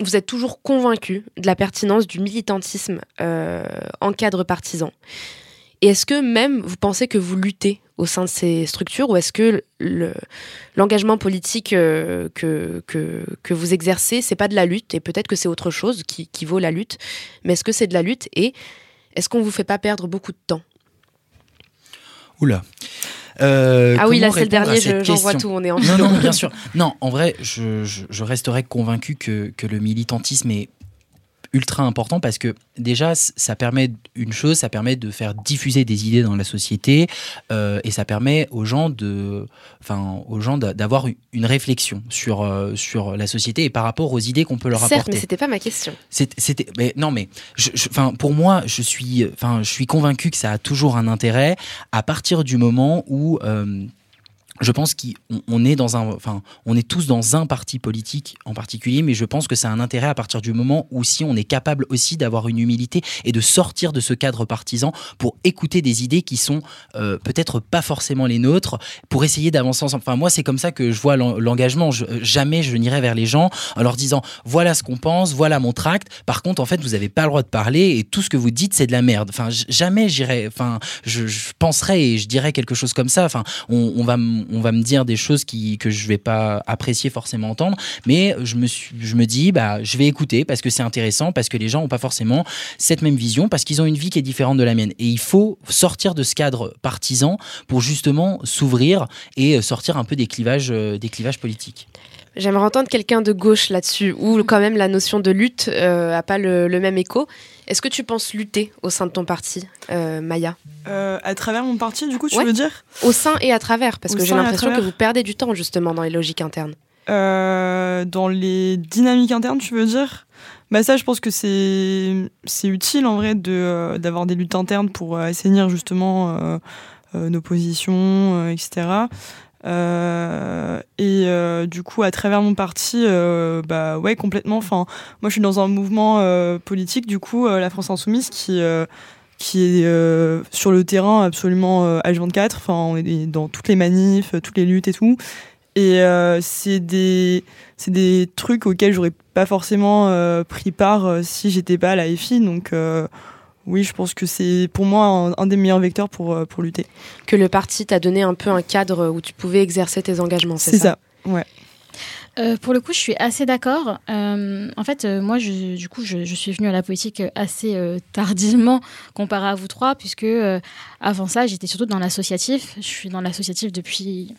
vous êtes toujours convaincu de la pertinence du militantisme euh, en cadre partisan Et est-ce que même vous pensez que vous luttez au sein de ces structures ou est-ce que l'engagement politique euh, que, que, que, vous exercez, c'est pas de la lutte et peut-être que c'est autre chose qui, qui vaut la lutte, mais est-ce que c'est de la lutte et est-ce qu'on vous fait pas perdre beaucoup de temps? Oula. Euh, ah oui, là c'est le dernier, j'en vois tout, on est en Non, non, bien sûr. Non, en vrai, je, je, je resterai convaincu que, que le militantisme est ultra important parce que déjà ça permet une chose, ça permet de faire diffuser des idées dans la société euh, et ça permet aux gens de, enfin aux gens d'avoir une réflexion sur euh, sur la société et par rapport aux idées qu'on peut leur apporter. Certes, mais c'était pas ma question. C'était, mais non, mais enfin pour moi, je suis, enfin je suis convaincu que ça a toujours un intérêt à partir du moment où euh, je pense qu'on est tous dans un parti politique en particulier, mais je pense que c'est un intérêt à partir du moment où si on est capable aussi d'avoir une humilité et de sortir de ce cadre partisan pour écouter des idées qui sont euh, peut-être pas forcément les nôtres, pour essayer d'avancer ensemble. Enfin, moi, c'est comme ça que je vois l'engagement. jamais je n'irai vers les gens en leur disant voilà ce qu'on pense, voilà mon tract. Par contre, en fait, vous n'avez pas le droit de parler et tout ce que vous dites, c'est de la merde. Enfin, jamais j'irai, enfin, je, penserai et je dirais quelque chose comme ça. Enfin, on va on va me dire des choses qui, que je vais pas apprécier forcément entendre, mais je me, je me dis, bah, je vais écouter parce que c'est intéressant, parce que les gens n'ont pas forcément cette même vision, parce qu'ils ont une vie qui est différente de la mienne. Et il faut sortir de ce cadre partisan pour justement s'ouvrir et sortir un peu des clivages, euh, des clivages politiques. J'aimerais entendre quelqu'un de gauche là-dessus, où quand même la notion de lutte euh, a pas le, même écho. Est-ce que tu penses lutter au sein de ton parti, euh, Maya euh, À travers mon parti, du coup, tu veux dire Au sein et à travers, parce que j'ai l'impression que vous perdez du temps justement dans les logiques internes. dans les dynamiques internes, tu veux dire? Bah ça, je pense que c'est utile en vrai de d'avoir des luttes internes pour assainir justement nos positions, etc. Euh, et euh, du coup, à travers mon parti, euh, bah ouais, complètement. Enfin, moi, je suis dans un mouvement politique, du coup, la France Insoumise, qui qui est sur le terrain absolument H24. Enfin, on est dans toutes les manifs, toutes les luttes et tout. Et euh, c'est des, c'est des trucs auxquels j'aurais pas forcément euh, pris part euh, si j'étais pas à la FI. Donc euh, oui, je pense que c'est pour moi un, un des meilleurs vecteurs pour, euh, pour lutter. Que le parti t'a donné un peu un cadre où tu pouvais exercer tes engagements, c'est C'est ça, ça, ouais. Euh, pour le coup, je suis assez d'accord. Euh, en fait, euh, moi, je- du coup, je, je suis venue à la politique assez euh, tardivement comparé à vous trois, puisque euh, avant ça, j'étais surtout dans l'associatif. Je suis dans l'associatif depuis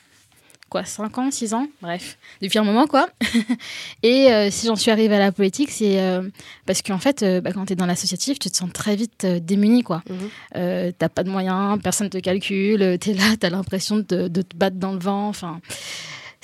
quoi, 5 ans, 6 ans, bref, depuis un moment, quoi. Et euh, si j'en suis arrivée à la politique, c'est euh, parce qu'en fait, euh, bah, quand tu es dans l'associatif, tu te sens très vite démuni, quoi. Euh, T'as pas de moyens, personne te calcule, tu es là, tu as l'impression de, de te battre dans le vent, enfin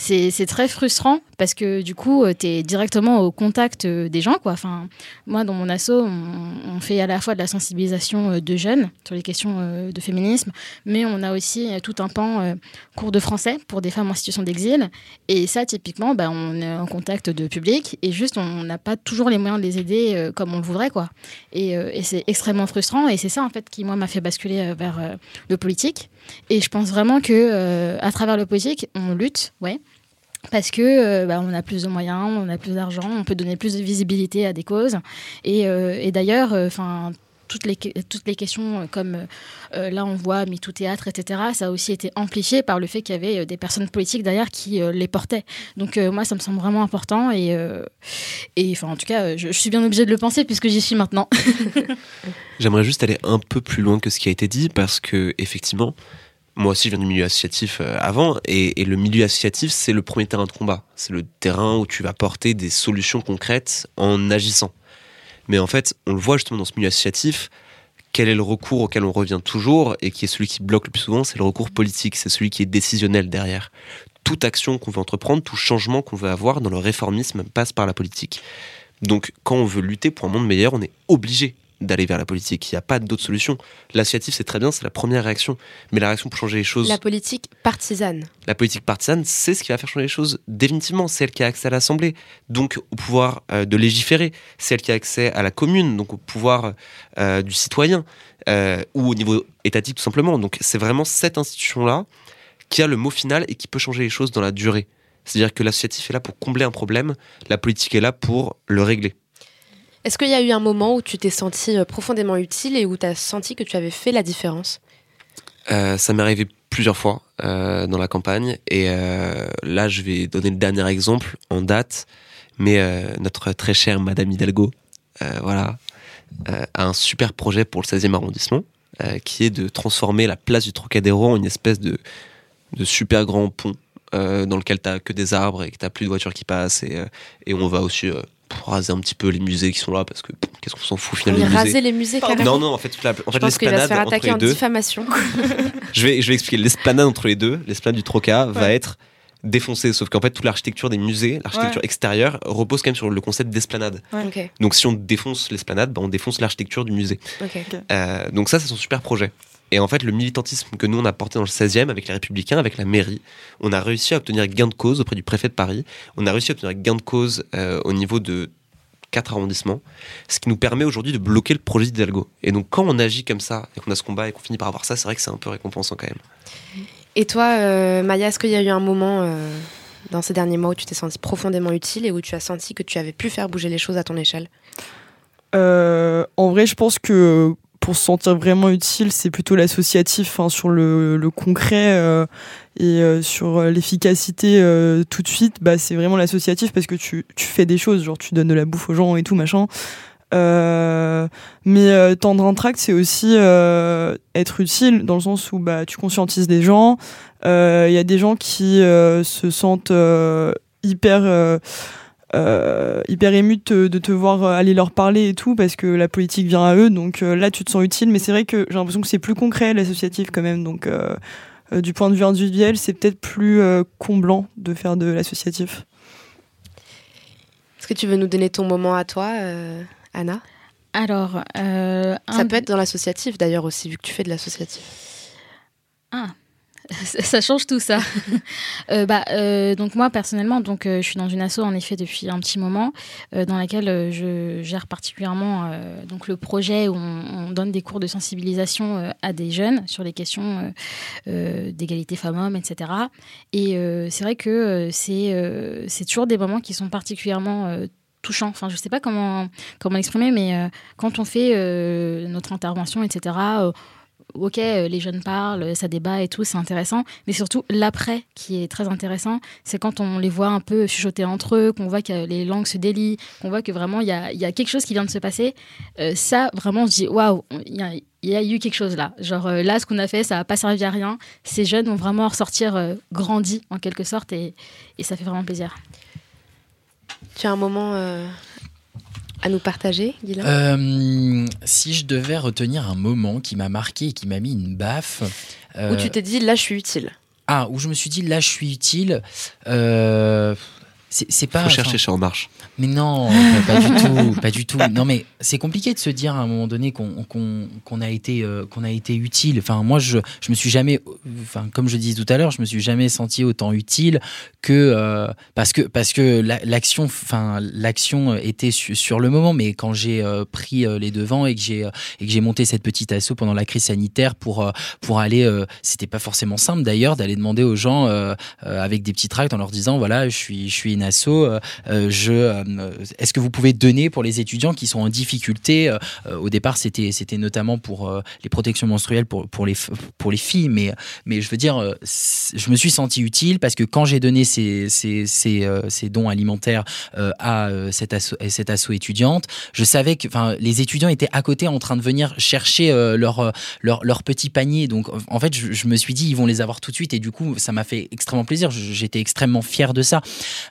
c'est très frustrant parce que du coup, tu es directement au contact euh, des gens. Quoi. Enfin, moi, dans mon asso, on, fait à la fois de la sensibilisation euh, de jeunes sur les questions euh, de féminisme, mais on a aussi euh, tout un pan euh, cours de français pour des femmes en situation d'exil. Et ça, typiquement, bah, on est en contact de public et juste, on n'a pas toujours les moyens de les aider euh, comme on le voudrait. Quoi. Et, euh, c'est extrêmement frustrant. Et c'est ça, en fait, qui, moi, m'a fait basculer euh, vers euh, le politique. Et je pense vraiment que euh, à travers le politique, on lutte, ouais. Parce que euh, bah, on a plus de moyens, on a plus d'argent, on peut donner plus de visibilité à des causes. Et, euh, d'ailleurs, enfin. toutes les, toutes les questions, euh, comme euh, là on voit MeToo Théâtre, etc., ça a aussi été amplifié par le fait qu'il y avait euh, des personnes politiques derrière qui euh, les portaient. Donc euh, moi, ça me semble vraiment important. Et, euh, en tout cas, euh, je, je suis bien obligée de le penser puisque j'y suis maintenant. J'aimerais juste aller un peu plus loin que ce qui a été dit parce que effectivement, moi aussi je viens du milieu associatif euh, avant et, et le milieu associatif c'est le premier terrain de combat. C'est le terrain où tu vas porter des solutions concrètes en agissant. Mais en fait, on le voit justement dans ce milieu associatif. Quel est le recours auquel on revient toujours et qui est celui qui bloque le plus souvent C'est le recours politique, c'est celui qui est décisionnel derrière. Toute action qu'on veut entreprendre, tout changement qu'on veut avoir dans le réformisme passe par la politique. Donc, quand on veut lutter pour un monde meilleur, on est obligé d'aller vers la politique. Il n'y a pas d'autre solution. L'associatif, c'est très bien, c'est la première réaction. Mais la réaction pour changer les choses, La politique partisane. la politique partisane, c'est ce qui va faire changer les choses définitivement. C'est elle qui a accès à l'Assemblée, donc au pouvoir euh, de légiférer. C'est elle qui a accès à la commune, donc au pouvoir euh, du citoyen, euh, ou au niveau étatique tout simplement. Donc c'est vraiment cette institution-là qui a le mot final et qui peut changer les choses dans la durée. C'est-à-dire que l'associatif est là pour combler un problème, la politique est là pour le régler. Est-ce qu'il y a eu un moment où tu t'es senti euh, profondément utile et où tu as senti que tu avais fait la différence? Euh, ça m'est arrivé plusieurs fois euh, dans la campagne et là je vais donner le dernier exemple en date mais notre très chère Madame Hidalgo voilà a un super projet pour le 16e arrondissement qui est de transformer la place du Trocadéro en une espèce de, super grand pont dans lequel t'as que des arbres et que t'as plus de voitures qui passent et on va aussi euh, raser un petit peu les musées qui sont là parce que qu'est-ce qu'on s'en fout finalement des musées. raser les musées carrément non non en fait, la- en fait l'esplanade faire entre attaquer les en deux diffamation. je vais, je vais expliquer. L'esplanade entre les deux, l'esplanade du Troca, va être défoncée. Sauf qu'en fait, toute l'architecture des musées, l'architecture Ouais. extérieure, repose quand même sur le concept d'esplanade. Ouais. Donc si on défonce l'esplanade, bah, on défonce l'architecture du musée. Euh, donc ça, c'est son super projet. Et en fait, le militantisme que nous, on a porté dans le 16e avec les Républicains, avec la mairie, on a réussi à obtenir gain de cause auprès du préfet de Paris. On a réussi à obtenir gain de cause euh, au niveau de quatre arrondissements, ce qui nous permet aujourd'hui de bloquer le projet d'Hidalgo. Et donc, quand on agit comme ça, et qu'on a ce combat et qu'on finit par avoir ça, c'est vrai que c'est un peu récompensant quand même. Et toi, euh, Maya, est-ce qu'il y a eu un moment euh, dans ces derniers mois où tu t'es senti profondément utile et où tu as senti que tu avais pu faire bouger les choses à ton échelle? Euh, en vrai, je pense que pour se sentir vraiment utile, c'est plutôt l'associatif hein, sur le, concret euh, et euh, sur l'efficacité euh, tout de suite. Bah, c'est vraiment l'associatif parce que tu, fais des choses, genre tu donnes de la bouffe aux gens et tout machin. Mais tendre un tract, c'est aussi être utile dans le sens où bah, tu conscientises des gens. Il y a des gens qui se sentent hyper euh, hyper émus de te, de te voir euh, aller leur parler et tout parce que la politique vient à eux donc euh, là tu te sens utile mais c'est vrai que j'ai l'impression que c'est plus concret l'associatif quand même donc euh, euh, du point de vue individuel c'est peut-être plus euh, comblant de faire de l'associatif Est-ce que tu veux nous donner ton moment à toi, euh, Anna? Alors, euh, Ça un- peut être dans l'associatif d'ailleurs aussi, vu que tu fais de l'associatif. Ah. Ça change tout ça. Euh, bah, euh, donc moi personnellement, donc euh, je suis dans une asso en effet depuis un petit moment, dans laquelle je gère particulièrement donc le projet où on, on, donne des cours de sensibilisation à des jeunes sur les questions d'égalité femmes-hommes, etc. Et c'est vrai que c'est c'est toujours des moments qui sont particulièrement touchants. Enfin, je sais pas comment comment l'exprimer, mais quand on fait notre intervention, etc ok, euh, les jeunes parlent, ça débat et tout, c'est intéressant, mais surtout l'après qui est très intéressant, c'est quand on les voit un peu chuchoter entre eux, qu'on voit que les langues se délient, qu'on voit que vraiment il y a, quelque chose qui vient de se passer. Euh, ça, vraiment, je dis waouh, il y, a eu quelque chose là. Genre euh, là, ce qu'on a fait, ça n'a pas servi à rien. Ces jeunes vont vraiment ressortir grandis en quelque sorte et, ça fait vraiment plaisir. Tu as un moment à nous partager, euh, Si je devais retenir un moment qui m'a marqué et qui m'a mis une baffe. Où tu t'es dit, là, je suis utile. Ah, où je me suis dit, là, je suis utile. Euh, c'est pas. Faut chercher chez En Marche. Mais non, pas du tout, pas du tout. Non, mais c'est compliqué de se dire à un moment donné qu'on a été euh, qu'on a été utile. Enfin, moi, je je me suis jamais, enfin, comme je disais tout à l'heure, je me suis jamais senti autant utile que euh, parce que parce que l'action, enfin, l'action était sur le moment. Mais quand j'ai euh, pris les devants et que j'ai et que j'ai monté cette petite asso pendant la crise sanitaire pour pour aller, c'était pas forcément simple d'ailleurs d'aller demander aux gens avec des petits tracts en leur disant voilà, je suis je suis asso. Euh, euh, je, est-ce que vous pouvez donner pour les étudiants qui sont en difficulté Au départ, c'était c'était notamment pour les protections menstruelles pour pour les pour les filles, mais mais je veux dire, je me suis senti utile parce que quand j'ai donné ces ces, ces, ces dons alimentaires à cette asso, cette asso étudiante, je savais que les étudiants étaient à côté en train de venir chercher leur, leur leur petit panier. Donc en fait, je, me suis dit ils vont les avoir tout de suite et du coup ça m'a fait extrêmement plaisir. J'étais extrêmement fier de ça.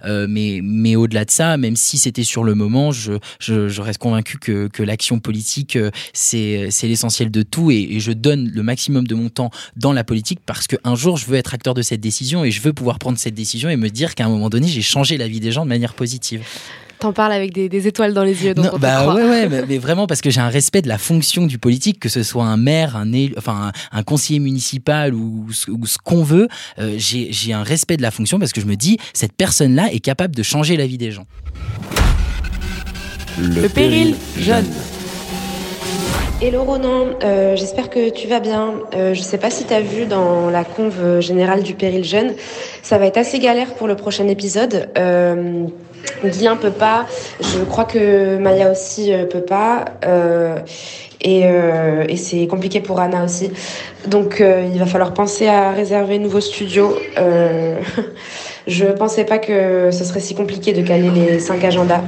Euh, mais, mais au-delà de ça, même si c'était sur le moment, je, reste convaincu que, l'action politique, euh, c'est l'essentiel de tout et, je donne le maximum de mon temps dans la politique parce qu'un jour, je veux être acteur de cette décision et je veux pouvoir prendre cette décision et me dire qu'à un moment donné, j'ai changé la vie des gens de manière positive. T'en parles avec des, étoiles dans les yeux. Donc bah ouais, ouais mais, vraiment parce que j'ai un respect de la fonction du politique, que ce soit un maire, un, enfin, un, conseiller municipal ou, ce qu'on veut. Euh, j'ai un respect de la fonction parce que je me dis, cette personne-là est capable de changer la vie des gens. Le, péril jeune. Hello Ronan, euh, j'espère que tu vas bien. Euh, je sais pas si tu as vu dans la conve générale du Péril Jeune, ça va être assez galère pour le prochain épisode. Euh, Guillain peut pas. Je crois que Maya aussi euh, peut pas. Euh, et, euh, et c'est compliqué pour Anna aussi. Donc il va falloir penser à réserver un nouveau studio. je pensais pas que ce serait si compliqué de caler les cinq agendas.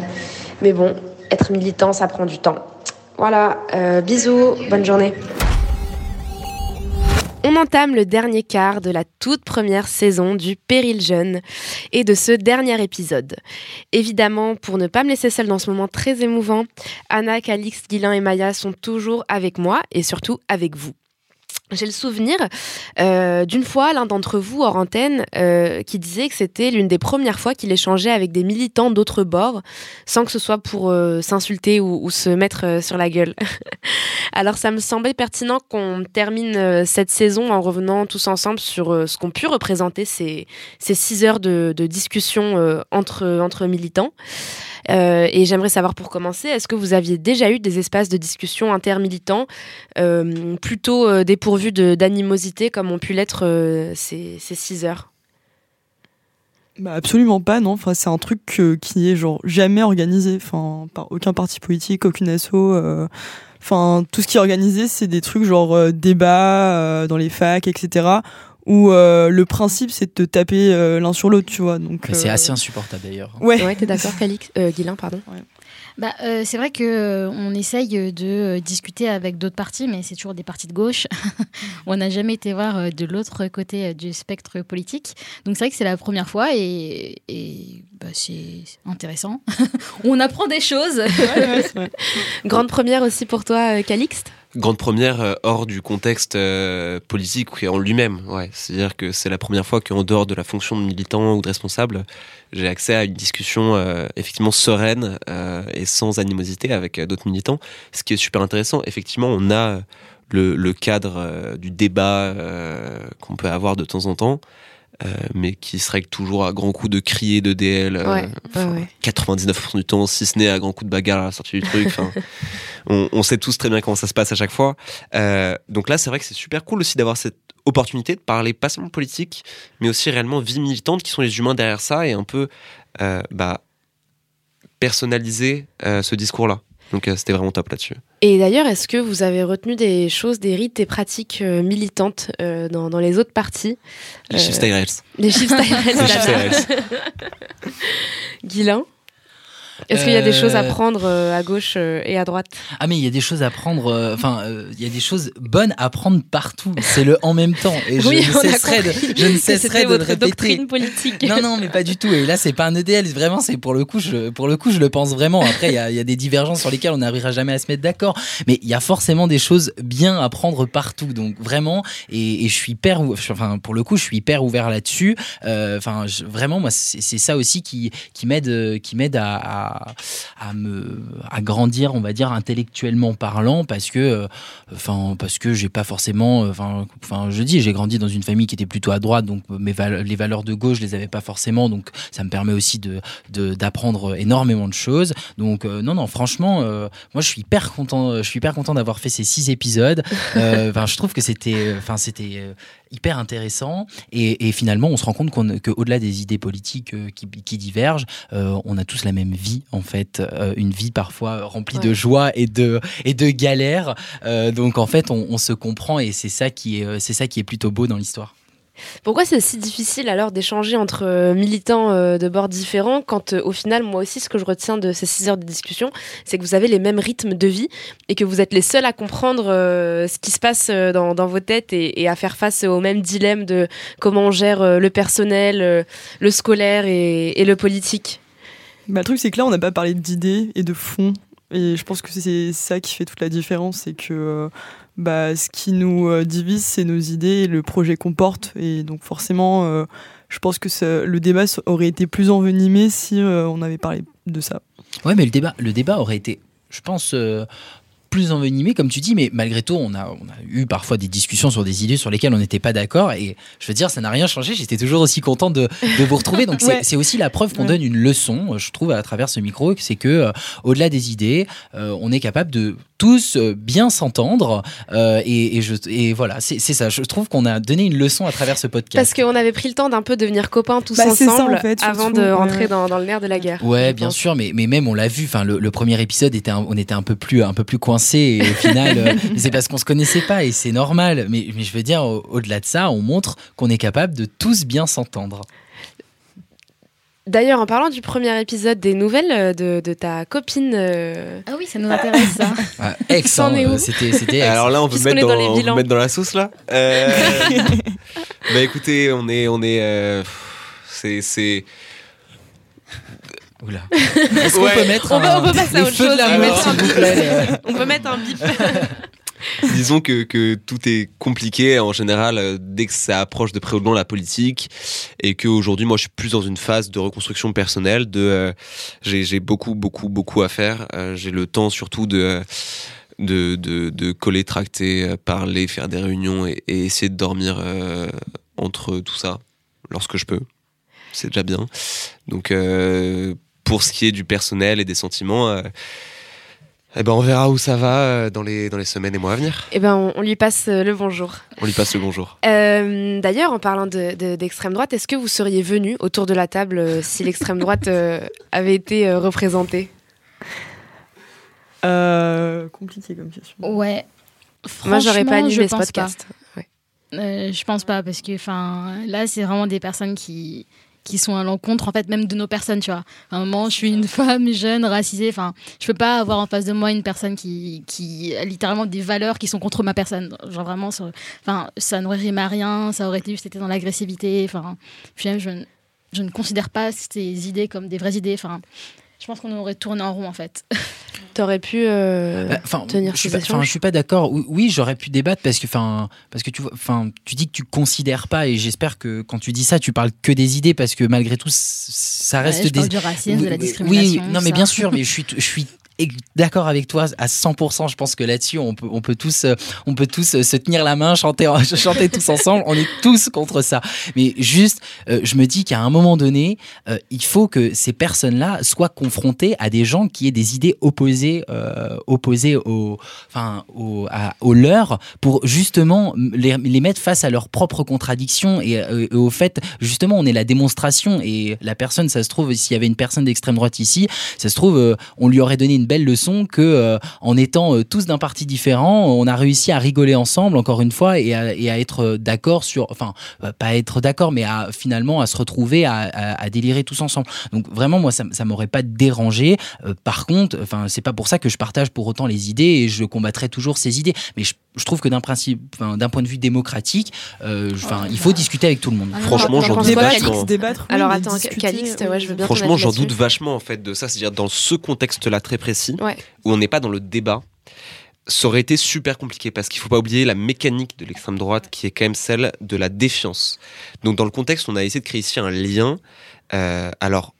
Mais bon, être militant, ça prend du temps. Voilà, bisous, bonne journée. On entame le dernier quart de la toute première saison du Péril Jeune et de ce dernier épisode. Évidemment, pour ne pas me laisser seule dans ce moment très émouvant, Anna, Calix, Guilain et Maya sont toujours avec moi et surtout avec vous. J'ai le souvenir euh, d'une fois l'un d'entre vous hors antenne euh, qui disait que c'était l'une des premières fois qu'il échangeait avec des militants d'autres bords sans que ce soit pour euh, s'insulter ou, se mettre sur la gueule. Alors ça me semblait pertinent qu'on termine cette saison en revenant tous ensemble sur ce qu'ont pu représenter ces, ces six heures de, de discussion entre, entre militants. Euh, et j'aimerais savoir pour commencer, est-ce que vous aviez déjà eu des espaces de discussion intermilitants euh, plutôt euh, dépourvus d'animosité comme ont pu l'être ces, ces six heures? Bah absolument pas, non. Enfin, c'est un truc qui est genre jamais organisé, enfin par aucun parti politique, aucune asso. Enfin, tout ce qui est organisé, c'est des trucs genre débat dans les facs, etc où euh, le principe c'est de te taper euh, l'un sur l'autre, tu vois. Donc c'est euh, assez insupportable d'ailleurs. Ouais. ouais t'es d'accord, Calix, Guilain, pardon. Ouais. Bah, c'est vrai que on essaye de discuter avec d'autres partis, mais c'est toujours des partis de gauche. on n'a jamais été voir de l'autre côté du spectre politique. Donc c'est vrai que c'est la première fois et, et bah, c'est intéressant. on apprend des choses. Grande première aussi pour toi, Calixte grande première euh, hors du contexte euh, politique en lui-même. Ouais. C'est-à-dire que c'est la première fois qu'en dehors de la fonction de militant ou de responsable, j'ai accès à une discussion euh, effectivement sereine et sans animosité avec d'autres militants, ce qui est super intéressant. Effectivement, on a le, le cadre du débat qu'on peut avoir de temps en temps. Euh, mais qui se règle toujours à grands coups de crier de DL. Euh, 99% du temps, si ce n'est à grands coups de bagarre à la sortie du truc. on, on, sait tous très bien comment ça se passe à chaque fois. Euh, donc là, c'est vrai que c'est super cool aussi d'avoir cette opportunité de parler pas seulement politique, mais aussi réellement vie militante, qui sont les humains derrière ça, et un peu euh, bah, personnaliser ce discours-là. Donc c'était vraiment top là-dessus. Et d'ailleurs, est-ce que vous avez retenu des choses, des rites et pratiques euh, militantes euh, dans, dans, les autres parties Les style Les style Guilain est-ce qu'il y a des choses à euh, prendre euh, à gauche euh, et à droite? Ah mais il y a des choses à prendre. Enfin, il y a des choses bonnes à prendre partout. C'est le en même temps. Et je ne cesserai de, je ne cesserai de votre répéter. doctrine politique. Non non, mais pas du tout. Et là, c'est pas un EDL. Vraiment, c'est pour le coup, je, pour le coup, je le pense vraiment. Après, il y a, y a, des divergences sur lesquelles on n'arrivera jamais à se mettre d'accord. Mais il y a forcément des choses bien à prendre partout. Donc vraiment, et, et je suis hyper, enfin pour le coup, je suis hyper ouvert là-dessus. Enfin, vraiment, moi, c'est ça aussi qui qui m'aide, qui m'aide à, à à, me à grandir, on va dire intellectuellement parlant, parce que euh, enfin parce que j'ai pas forcément, enfin enfin je dis j'ai grandi dans une famille qui était plutôt à droite, donc mes les valeurs de gauche je les avais pas forcément, donc ça me permet aussi de d'apprendre énormément de choses. Donc euh, non non franchement, euh, moi je suis hyper content, je suis hyper content d'avoir fait ces six épisodes. Enfin je trouve que c'était enfin c'était hyper intéressant et, et, finalement on se rend compte qu'au-delà des idées politiques qui, qui divergent, on a tous la même vie en fait, euh, une vie parfois remplie de joie et de, et de galères. Euh, donc en fait, on, se comprend et c'est ça, qui est, euh, c'est ça qui est plutôt beau dans l'histoire. Pourquoi c'est si difficile alors d'échanger entre militants de bords différents quand au final, moi aussi, ce que je retiens de ces six heures de discussion, c'est que vous avez les mêmes rythmes de vie et que vous êtes les seuls à comprendre ce qui se passe dans, vos têtes et, à faire face aux mêmes dilemmes de comment on gère le personnel, le scolaire et, le politique bah, le truc, c'est que là, on n'a pas parlé d'idées et de fond. Et je pense que c'est ça qui fait toute la différence, c'est que euh, bah, ce qui nous euh, divise, c'est nos idées et le projet qu'on porte. Et donc forcément, euh, je pense que le débat aurait été plus envenimé si on avait parlé de ça. Ouais, mais le débat, le débat aurait été, je pense, plus envenimé, comme tu dis, mais malgré tout, on a, on a eu parfois des discussions sur des idées sur lesquelles on n'était pas d'accord. Et je veux dire, ça n'a rien changé. J'étais toujours aussi content de, de vous retrouver. Donc, c'est aussi la preuve qu'on donne une leçon, je trouve, à travers ce micro. C'est que, euh, au-delà des idées, euh, on est capable de tous euh, bien s'entendre. et, et, je, et voilà, c'est ça. Je trouve qu'on a donné une leçon à travers ce podcast. Parce qu'on avait pris le temps d'un peu devenir copains tous bah, ensemble avant de rentrer dans, dans, le nerf de la guerre. Ouais, bien sûr, mais, mais même on l'a vu. Enfin, le, premier épisode était, on était un peu plus, un peu plus coincé et au final, euh, c'est parce qu'on se connaissait pas et c'est normal. Mais, mais, je veux dire, au-delà de ça, on montre qu'on est capable de tous bien s'entendre. D'ailleurs, en parlant du premier épisode des nouvelles euh, de, de ta copine. Euh, ah oui, ça nous intéresse ça. Ah, ex, hein, c'était, Alors là, on peut mettre, dans, on peut mettre dans la sauce là. bah écoutez, on est, on est, c'est, Oula. Est-ce qu'on peut mettre un... on peut passer à autre chose. Mettre, on peut mettre un bip. Disons que, que, tout est compliqué en général euh, dès que ça approche de près ou de la politique et qu'aujourd'hui moi je suis plus dans une phase de reconstruction personnelle de euh, j'ai beaucoup beaucoup beaucoup à faire euh, j'ai le temps surtout de de, de, coller, tracter, parler, faire des réunions et, essayer de dormir entre tout ça lorsque je peux. C'est déjà bien. Donc pour ce qui est du personnel et des sentiments, eh ben on verra où ça va euh, dans les, dans les semaines et mois à venir. Eh ben on, lui passe euh, le bonjour. On lui passe le bonjour. D'ailleurs, en parlant d'extrême de, droite, est-ce que vous seriez venu autour de la table si l'extrême droite avait été représentée? Compliqué comme question. Ouais. Moi, j'aurais pas animé ce podcast. Ouais. je pense pas parce que là, c'est vraiment des personnes qui qui sont à l'encontre en fait même de nos personnes tu vois. À un moment je suis une femme jeune racisée enfin je peux pas avoir en face de moi une personne qui qui a littéralement des valeurs qui sont contre ma personne. Genre vraiment enfin ça rimé à rien ça aurait été juste été dans l'agressivité enfin je, je ne considère pas ces idées comme des vraies idées enfin je pense qu'on aurait tourné en rond en fait T'aurais pu euh, Bah, Enfin, tenir je suis ces pas, enfin, échanges je suis pas d'accord. Oui, Oui, j'aurais pu débattre parce que, enfin, parce que tu enfin, tu dis que tu considères pas, et j'espère que quand tu dis ça, tu parles que des idées parce que malgré tout, ça Ouais, reste je des. parle du racisme, de la Oui, discrimination, Oui, non, mais ça. bien sûr, mais je suis, je suis d'accord avec toi à 100%. Je pense que là-dessus, on peut, on peut tous, euh, on peut tous euh, se tenir la main, chanter, chanter tous ensemble. On est tous contre ça. Mais juste, euh, je me dis qu'à un moment donné, il faut que ces personnes-là soient confrontées à des gens qui aient des idées opposées, opposées au, enfin, à- aux leurs, pour justement les, mettre face à leurs propres contradictions et, et au fait, justement, on est la démonstration et la personne, ça se trouve, s'il y avait une personne d'extrême droite ici, ça se trouve, on lui aurait donné une belle leçon que euh, en étant euh, tous d'un parti différent, on a réussi à rigoler ensemble, encore une fois, et à, être euh, d'accord sur, enfin, pas être d'accord, mais à finalement à se retrouver, à, délirer tous ensemble. Donc vraiment, moi, ça, m'aurait pas dérangé. Par contre, enfin, c'est pas pour ça que je partage pour autant les idées et je combattrai toujours ces idées. Mais je, je trouve que d'un principe, d'un point de vue démocratique, euh, il faut discuter avec tout le monde. Franchement, j'en doute vachement. Calixte Débattre, oui, Alors attends, discuter, Calixte, ouais, je veux bien Franchement, j'en doute vachement en fait de ça. C'est-à-dire dans ce contexte-là très précis, Ouais. où on n'est pas dans le débat, ça aurait été super compliqué parce qu'il faut pas oublier la mécanique de l'extrême droite qui est quand même celle de la défiance. Donc dans le contexte, on a essayé de créer ici un lien. Euh, alors.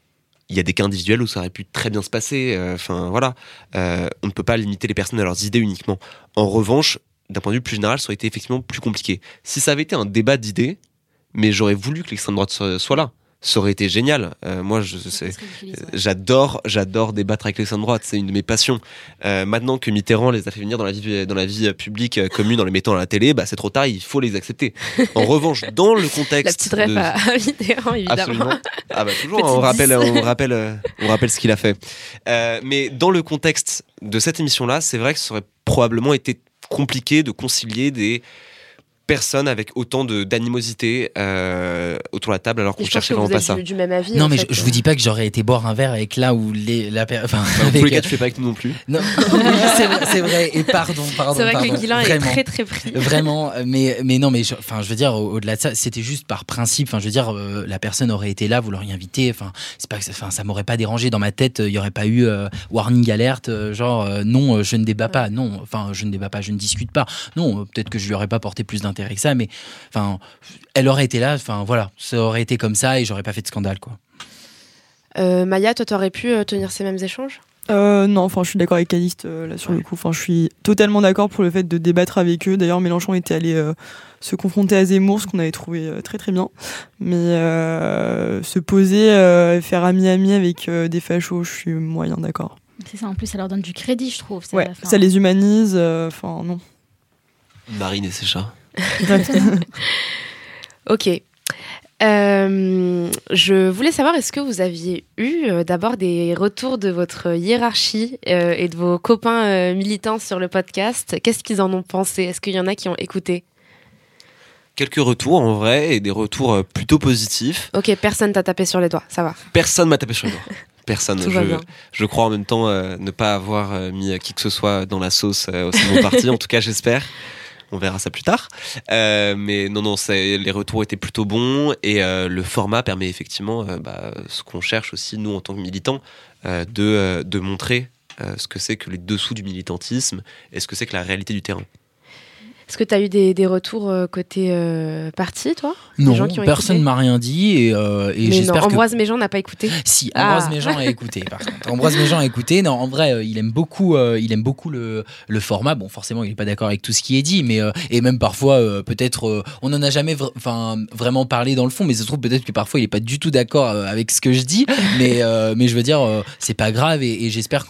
Il y a des cas individuels où ça aurait pu très bien se passer. euh, Enfin voilà, Euh, on ne peut pas limiter les personnes à leurs idées uniquement. En revanche, d'un point de vue plus général, ça aurait été effectivement plus compliqué. Si ça avait été un débat d'idées, mais j'aurais voulu que l'extrême droite soit, soit là. Ça aurait été génial. Euh, moi, j'adore, j'adore débattre avec l'extrême droite. C'est une de mes passions. Euh, maintenant que Mitterrand les a fait venir dans la vie, dans la vie publique euh, commune en les mettant à la télé, bah c'est trop tard. Il faut les accepter. En revanche, dans le La contexte, petite rêve de- à Mitterrand, évidemment. Absolument. Ah bah toujours, on rappelle, 10. on rappelle, on rappelle ce qu'il a fait. Mais dans le contexte de cette émission-là, c'est vrai que ça aurait probablement été compliqué de concilier des personnes avec autant de d'animosité euh, autour de la table alors qu'on cherchait que vraiment pas ça. du, du même avis. Non, mais fait. je, je vous dis pas que j'aurais été boire un verre avec là où les, la enfin, Enfin, dans tous avec- les cas, tu fais pas avec nous non plus. Non, c'est vrai. Et pardon, pardon. C'est vrai que pardon, Guilain est très très pris. Vraiment, euh, mais, mais non, mais je, enfin, je veux dire, au- au-delà de ça, c'était juste par principe. Enfin, je veux dire, euh, la personne aurait été là, vous l'auriez invité. Enfin, c'est pas, que ça- enfin, ça m'aurait pas dérangé dans ma tête. Il y aurait pas eu euh, warning alerte, euh, genre euh, non, euh, je ne débat pas. Non, enfin, je ne débat pas, je ne discute pas. Non, euh, peut-être que je lui aurais pas porté plus d'intérêt que ça, mais enfin, elle aurait été là. Enfin, voilà, ça aurait été comme ça et j'aurais pas fait de scandale, quoi. Euh, Maya, toi, t'aurais pu euh, tenir ces mêmes échanges? Euh, non, enfin, je suis d'accord avec Calixte euh, là sur le coup. Enfin, je suis totalement d'accord pour le fait de débattre avec eux. D'ailleurs, Mélenchon était allé euh, se confronter à Zemmour, ce qu'on avait trouvé euh, très très bien. Mais euh, se poser, euh, faire ami-ami avec euh, des fachos, je suis moyen d'accord. C'est ça, en plus, ça leur donne du crédit, je trouve. Ouais, ça les humanise. euh, Enfin, non. Marine et ses chats. Ok. Euh, je voulais savoir, est-ce que vous aviez eu euh, d'abord des retours de votre hiérarchie euh, et de vos copains euh, militants sur le podcast? Qu'est-ce qu'ils en ont pensé? Est-ce qu'il y en a qui ont écouté? Quelques retours en vrai et des retours plutôt positifs. Ok, personne t'a tapé sur les doigts, ça va. Personne m'a tapé sur les doigts. Personne. Tout va je, bien. je crois en même temps euh, ne pas avoir euh, mis qui que ce soit dans la sauce euh, au sein de mon parti. En tout cas, j'espère. On verra ça plus tard. Euh, mais non, non, les retours étaient plutôt bons et euh, le format permet effectivement euh, bah, ce qu'on cherche aussi, nous, en tant que militants, de, de montrer ce que c'est que les dessous du militantisme et ce que c'est que la réalité du terrain. Est-ce que tu as eu des, des retours euh, côté euh, parti, toi? Non, gens qui ont personne écouté m'a rien dit et, euh, et j'espère que Ambroise Méjean n'a pas écouté. Si, Ah. Ambroise Méjean a écouté, par contre. Ambroise Méjean a écouté. Non, en vrai, il aime beaucoup, il aime beaucoup le, le format. Bon, forcément, il n'est pas d'accord avec tout ce qui est dit, mais et même parfois, peut-être, on n'en a jamais, vraiment parlé dans le fond, mais ça se trouve peut-être que parfois, il n'est pas du tout d'accord avec ce que je dis. Mais, mais je veux dire, c'est pas grave et, et j'espère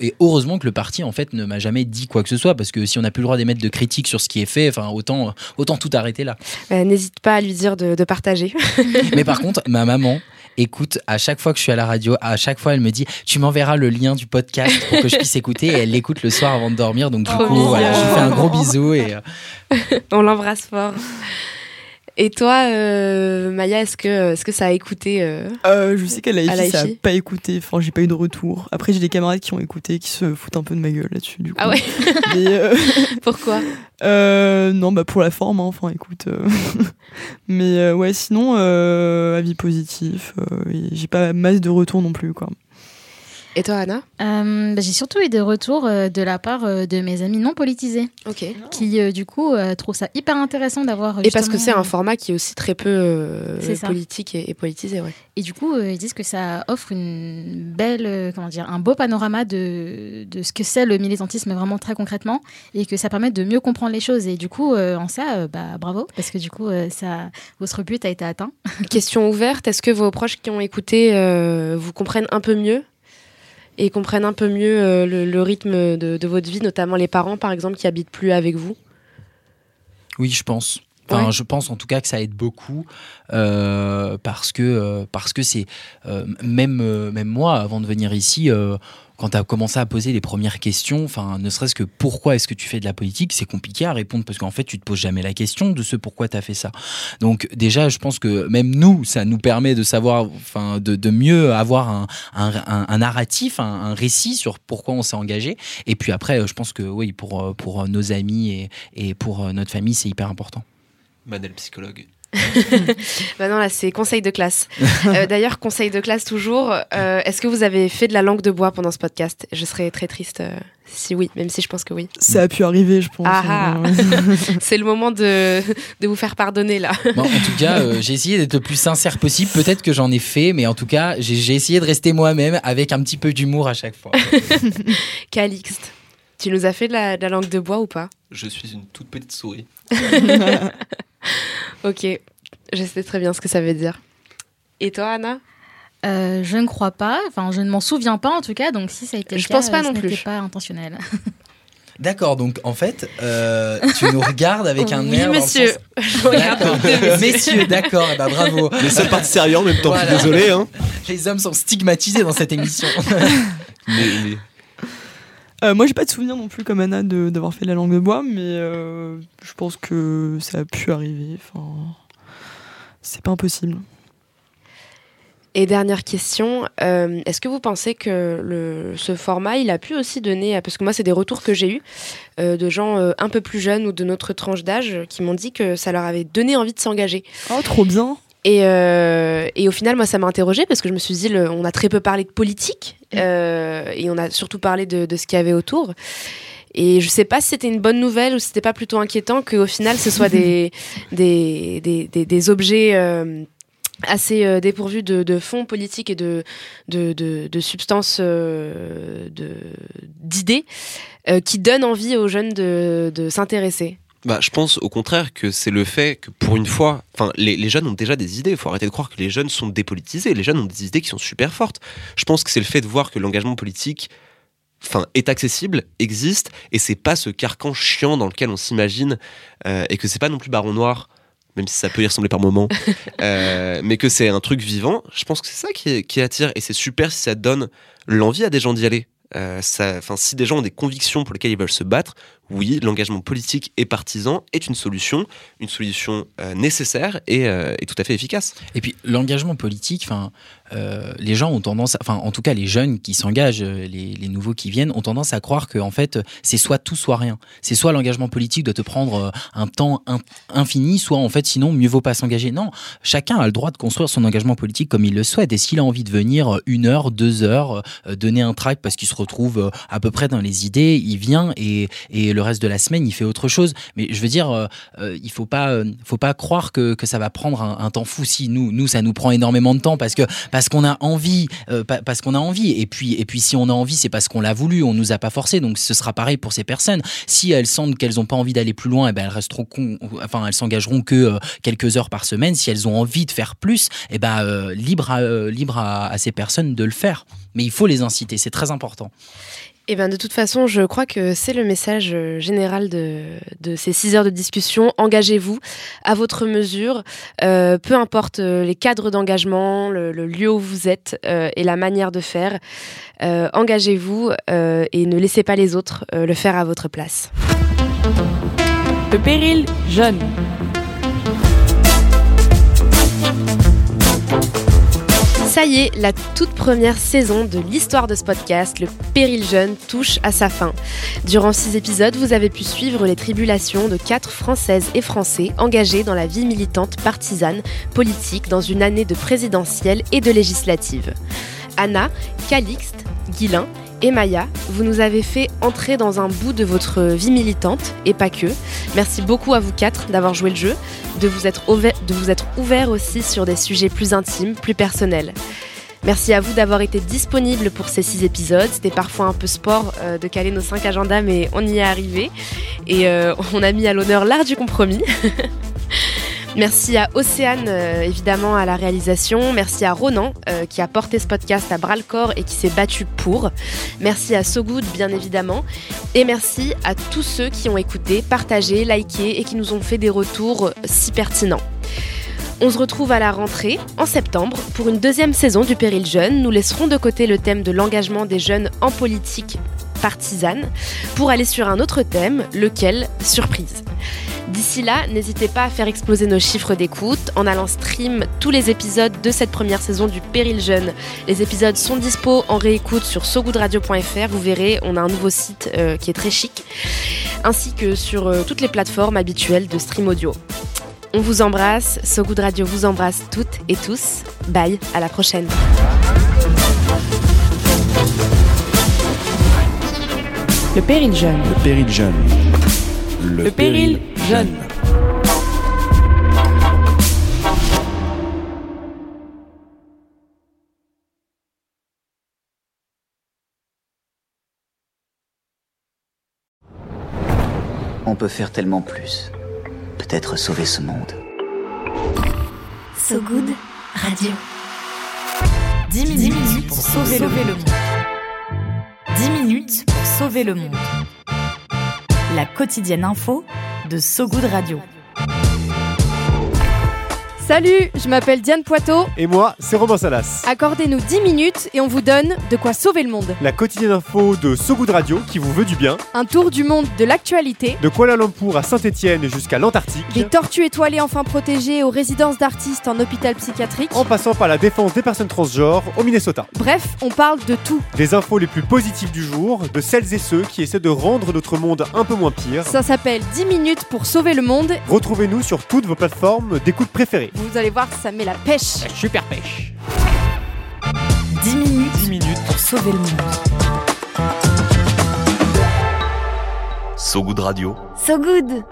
et et heureusement que le parti en fait ne m'a jamais dit quoi que ce soit, parce que si on n'a plus le droit d'émettre de critiques sur ce qui est fait, enfin, autant, autant tout arrêter là. Euh, N'hésite pas à lui dire de, de partager. Mais par contre, ma maman écoute à chaque fois que je suis à la radio, à chaque fois elle me dit tu m'enverras le lien du podcast pour que je puisse écouter et elle l'écoute le soir avant de dormir donc du coup voilà, je lui fais un gros bisou et euh, On l'embrasse fort. Et toi, euh, Maya, est-ce que, est que ça a écouté euh, Euh, je sais qu'à la À la FI, ça a FI. pas écouté. Enfin, j'ai pas eu de retour. Après, j'ai des camarades qui ont écouté, qui se foutent un peu de ma gueule là-dessus. Du coup. Ah ouais Mais, Pourquoi? Euh, Non, bah pour la forme. hein. Enfin, écoute. Mais ouais, sinon, avis positif. j'ai pas masse de retour non plus, quoi. Et toi, Anna Euh, bah, J'ai surtout eu des retours euh, de la part euh, de mes amis non politisés. Ok. Qui, euh, du coup, euh, trouvent ça hyper intéressant d'avoir. Et parce que c'est un format qui est aussi très peu euh, politique et, et politisé, ouais. Et du coup, euh, ils disent que ça offre une belle, euh, comment dire, un beau panorama de, de ce que c'est le militantisme vraiment très concrètement et que ça permet de mieux comprendre les choses. Et du coup, euh, en ça, euh, bah, bravo, parce que du coup, euh, ça, votre but a été atteint. Question ouverte, est-ce que vos proches qui ont écouté euh, vous comprennent un peu mieux et comprennent un peu mieux euh, le, le rythme de, de votre vie, notamment les parents, par exemple, qui habitent plus avec vous Oui, je pense. Enfin, Ouais. je pense en tout cas que ça aide beaucoup euh, parce que euh, parce que c'est même même moi avant de venir ici. Quand tu as commencé à poser les premières questions, enfin, ne serait-ce que pourquoi est-ce que tu fais de la politique, c'est compliqué à répondre parce qu'en fait, tu te poses jamais la question de ce pourquoi tu as fait ça. Donc, déjà, je pense que même nous, ça nous permet de savoir, enfin, de, mieux avoir un, narratif, un, récit sur pourquoi on s'est engagé. Et puis après, je pense que oui, pour, pour nos amis et, et pour notre famille, c'est hyper important. Manel psychologue. Bah non, là, c'est conseil de classe. Euh, D'ailleurs, conseil de classe toujours. euh, Est-ce que vous avez fait de la langue de bois pendant ce podcast? Je serais très triste euh, si oui, même si je pense que oui. Ça a pu arriver, je pense. Ah ah. Euh, C'est le moment de, de vous faire pardonner là. Bon, en tout cas, euh, j'ai essayé d'être le plus sincère possible. Peut-être que j'en ai fait, mais en tout cas, j'ai j'ai essayé de rester moi-même avec un petit peu d'humour à chaque fois. Calixte, tu nous as fait de la, de la langue de bois ou pas? Je suis une toute petite souris. Ok, je sais très bien ce que ça veut dire. Et toi, Anna? Euh, je ne crois pas, enfin, je ne m'en souviens pas en tout cas, donc si ça a été le Je cas, pense pas euh, non ce plus. n'était pas intentionnel. D'accord, donc en fait, euh, tu nous regardes avec un Oui, air. dans le monsieur. sens- Je regarde. Messieurs, d'accord, eh ben, bravo. Les seuls partis sérieux en même temps, je suis désolé. Hein. Les hommes sont stigmatisés dans cette émission. Mais, mais- Euh, moi, j'ai pas de souvenir non plus comme Anna d'avoir fait de la langue de bois, mais euh, je pense que ça a pu arriver. Enfin, c'est pas impossible. Et dernière question, euh, est-ce que vous pensez que le, ce format, il a pu aussi donner, parce que moi c'est des retours que j'ai eus euh, de gens euh, un peu plus jeunes ou de notre tranche d'âge qui m'ont dit que ça leur avait donné envie de s'engager. Oh, trop bien. Et, et au final, moi, ça m'a interrogée parce que je me suis dit, le- on a très peu parlé de politique euh, et on a surtout parlé de, de ce qu'il y avait autour. Et je sais pas si c'était une bonne nouvelle ou si c'était pas plutôt inquiétant qu'au final, ce soit des, des, des, des, des objets euh, assez euh, dépourvus de, de fonds politiques et de, de, de, de substances, euh, de- d'idées euh, qui donnent envie aux jeunes de, de s'intéresser. Bah, je pense au contraire que c'est le fait que pour une fois, enfin, les, les jeunes ont déjà des idées. Il faut arrêter de croire que les jeunes sont dépolitisés. Les jeunes ont des idées qui sont super fortes. Je pense que c'est le fait de voir que l'engagement politique, enfin, est accessible, existe, et c'est pas ce carcan chiant dans lequel on s'imagine, euh, et que c'est pas non plus Baron Noir. Même si ça peut y ressembler par moments, euh, mais que c'est un truc vivant. Je pense que c'est ça qui, qui attire, et c'est super si ça donne l'envie à des gens d'y aller. Euh, ça- si des gens ont des convictions pour lesquelles ils veulent se battre, oui, l'engagement politique et partisan est une solution, une solution euh, nécessaire et, euh, et tout à fait efficace. Et puis l'engagement politique, euh, les gens ont tendance, enfin, en tout cas les jeunes qui s'engagent, les, nouveaux qui viennent, ont tendance à croire que en fait, c'est soit tout, soit rien. C'est soit l'engagement politique doit te prendre un temps in- infini, soit en fait, sinon mieux vaut pas s'engager. Non, chacun a le droit de construire son engagement politique comme il le souhaite. Et s'il a envie de venir une heure, deux heures, donner un tract parce qu'il se retrouve à peu près dans les idées, il vient et, et le reste de la semaine, il fait autre chose. Mais je veux dire, euh, euh, il faut euh, faut pas croire que, ça va prendre un, temps fou. Si nous, nous, ça nous prend énormément de temps parce que parce qu'on a envie, pa- parce qu'on a envie. Et puis et puis si on a envie, c'est parce qu'on l'a voulu. On nous a pas forcé. Donc ce sera pareil pour ces personnes. Si elles sentent qu'elles ont pas envie d'aller plus loin, eh ben elles resteront, con- enfin elles s'engageront que quelques heures par semaine. Si elles ont envie de faire plus, eh ben libre à ces personnes de le faire. Mais il faut les inciter. C'est très important. Eh bien, de toute façon, je crois que c'est le message euh, général de, ces six heures de discussion. Engagez-vous à votre mesure, euh, peu importe euh, les cadres d'engagement, le, lieu où vous êtes et la manière de faire. Engagez-vous et ne laissez pas les autres le faire à votre place. Le péril jeune. Ça y est, la toute première saison de l'histoire de ce podcast, le Péril Jeune, touche à sa fin. Durant six épisodes, vous avez pu suivre les tribulations de quatre Françaises et Français engagés dans la vie militante partisane, politique, dans une année de présidentielle et de législative. Anna, Calixte, Guilin et Maya, vous nous avez fait entrer dans un bout de votre vie militante, et pas que. Merci beaucoup à vous quatre d'avoir joué le jeu, de vous être ouvert, de vous être ouvert aussi sur des sujets plus intimes, plus personnels. Merci à vous d'avoir été disponible pour ces six épisodes. C'était parfois un peu sport euh, de caler nos cinq agendas, mais on y est arrivé. Et euh, on a mis à l'honneur l'art du compromis. Merci à Océane, euh, évidemment, à la réalisation. Merci à Ronan, euh, qui a porté ce podcast à bras le corps et qui s'est battu pour. Merci à So Good, bien évidemment. Et merci à tous ceux qui ont écouté, partagé, liké et qui nous ont fait des retours si pertinents. On se retrouve à la rentrée, en septembre, pour une deuxième saison du Péril Jeune. Nous laisserons de côté le thème de l'engagement des jeunes en politique partisane pour aller sur un autre thème, lequel Surprise. D'ici là, n'hésitez pas à faire exploser nos chiffres d'écoute en allant stream tous les épisodes de cette première saison du Péril Jeune. Les épisodes sont dispo en réécoute sur sogoodradio.fr. Vous verrez, on a un nouveau site euh, qui est très chic, ainsi que sur euh, toutes les plateformes habituelles de stream audio. On vous embrasse, So Good Radio vous embrasse toutes et tous. Bye, à la prochaine. Le péril jeune. Le péril jeune. Le, péril jeune. On peut faire tellement plus. Peut-être sauver ce monde. So Good Radio. 10 minutes, pour sauver, le monde. 10 minutes pour sauver le monde. La quotidienne info de So Good Radio. Salut, je m'appelle Diane Poitot. Et moi, c'est Romain Salas. Accordez-nous 10 minutes et on vous donne de quoi sauver le monde. La quotidienne info de So Good Radio qui vous veut du bien. Un tour du monde de l'actualité. De Kuala Lumpur à Saint-Etienne jusqu'à l'Antarctique. Des tortues étoilées enfin protégées aux résidences d'artistes en hôpital psychiatrique. En passant par la défense des personnes transgenres au Minnesota. Bref, on parle de tout. Des infos les plus positives du jour, de celles et ceux qui essaient de rendre notre monde un peu moins pire. Ça s'appelle 10 minutes pour sauver le monde. Retrouvez-nous sur toutes vos plateformes d'écoute préférées. Vous allez voir, ça met la pêche. La super pêche. 10 minutes, 10 minutes pour sauver le monde. So Good Radio. So Good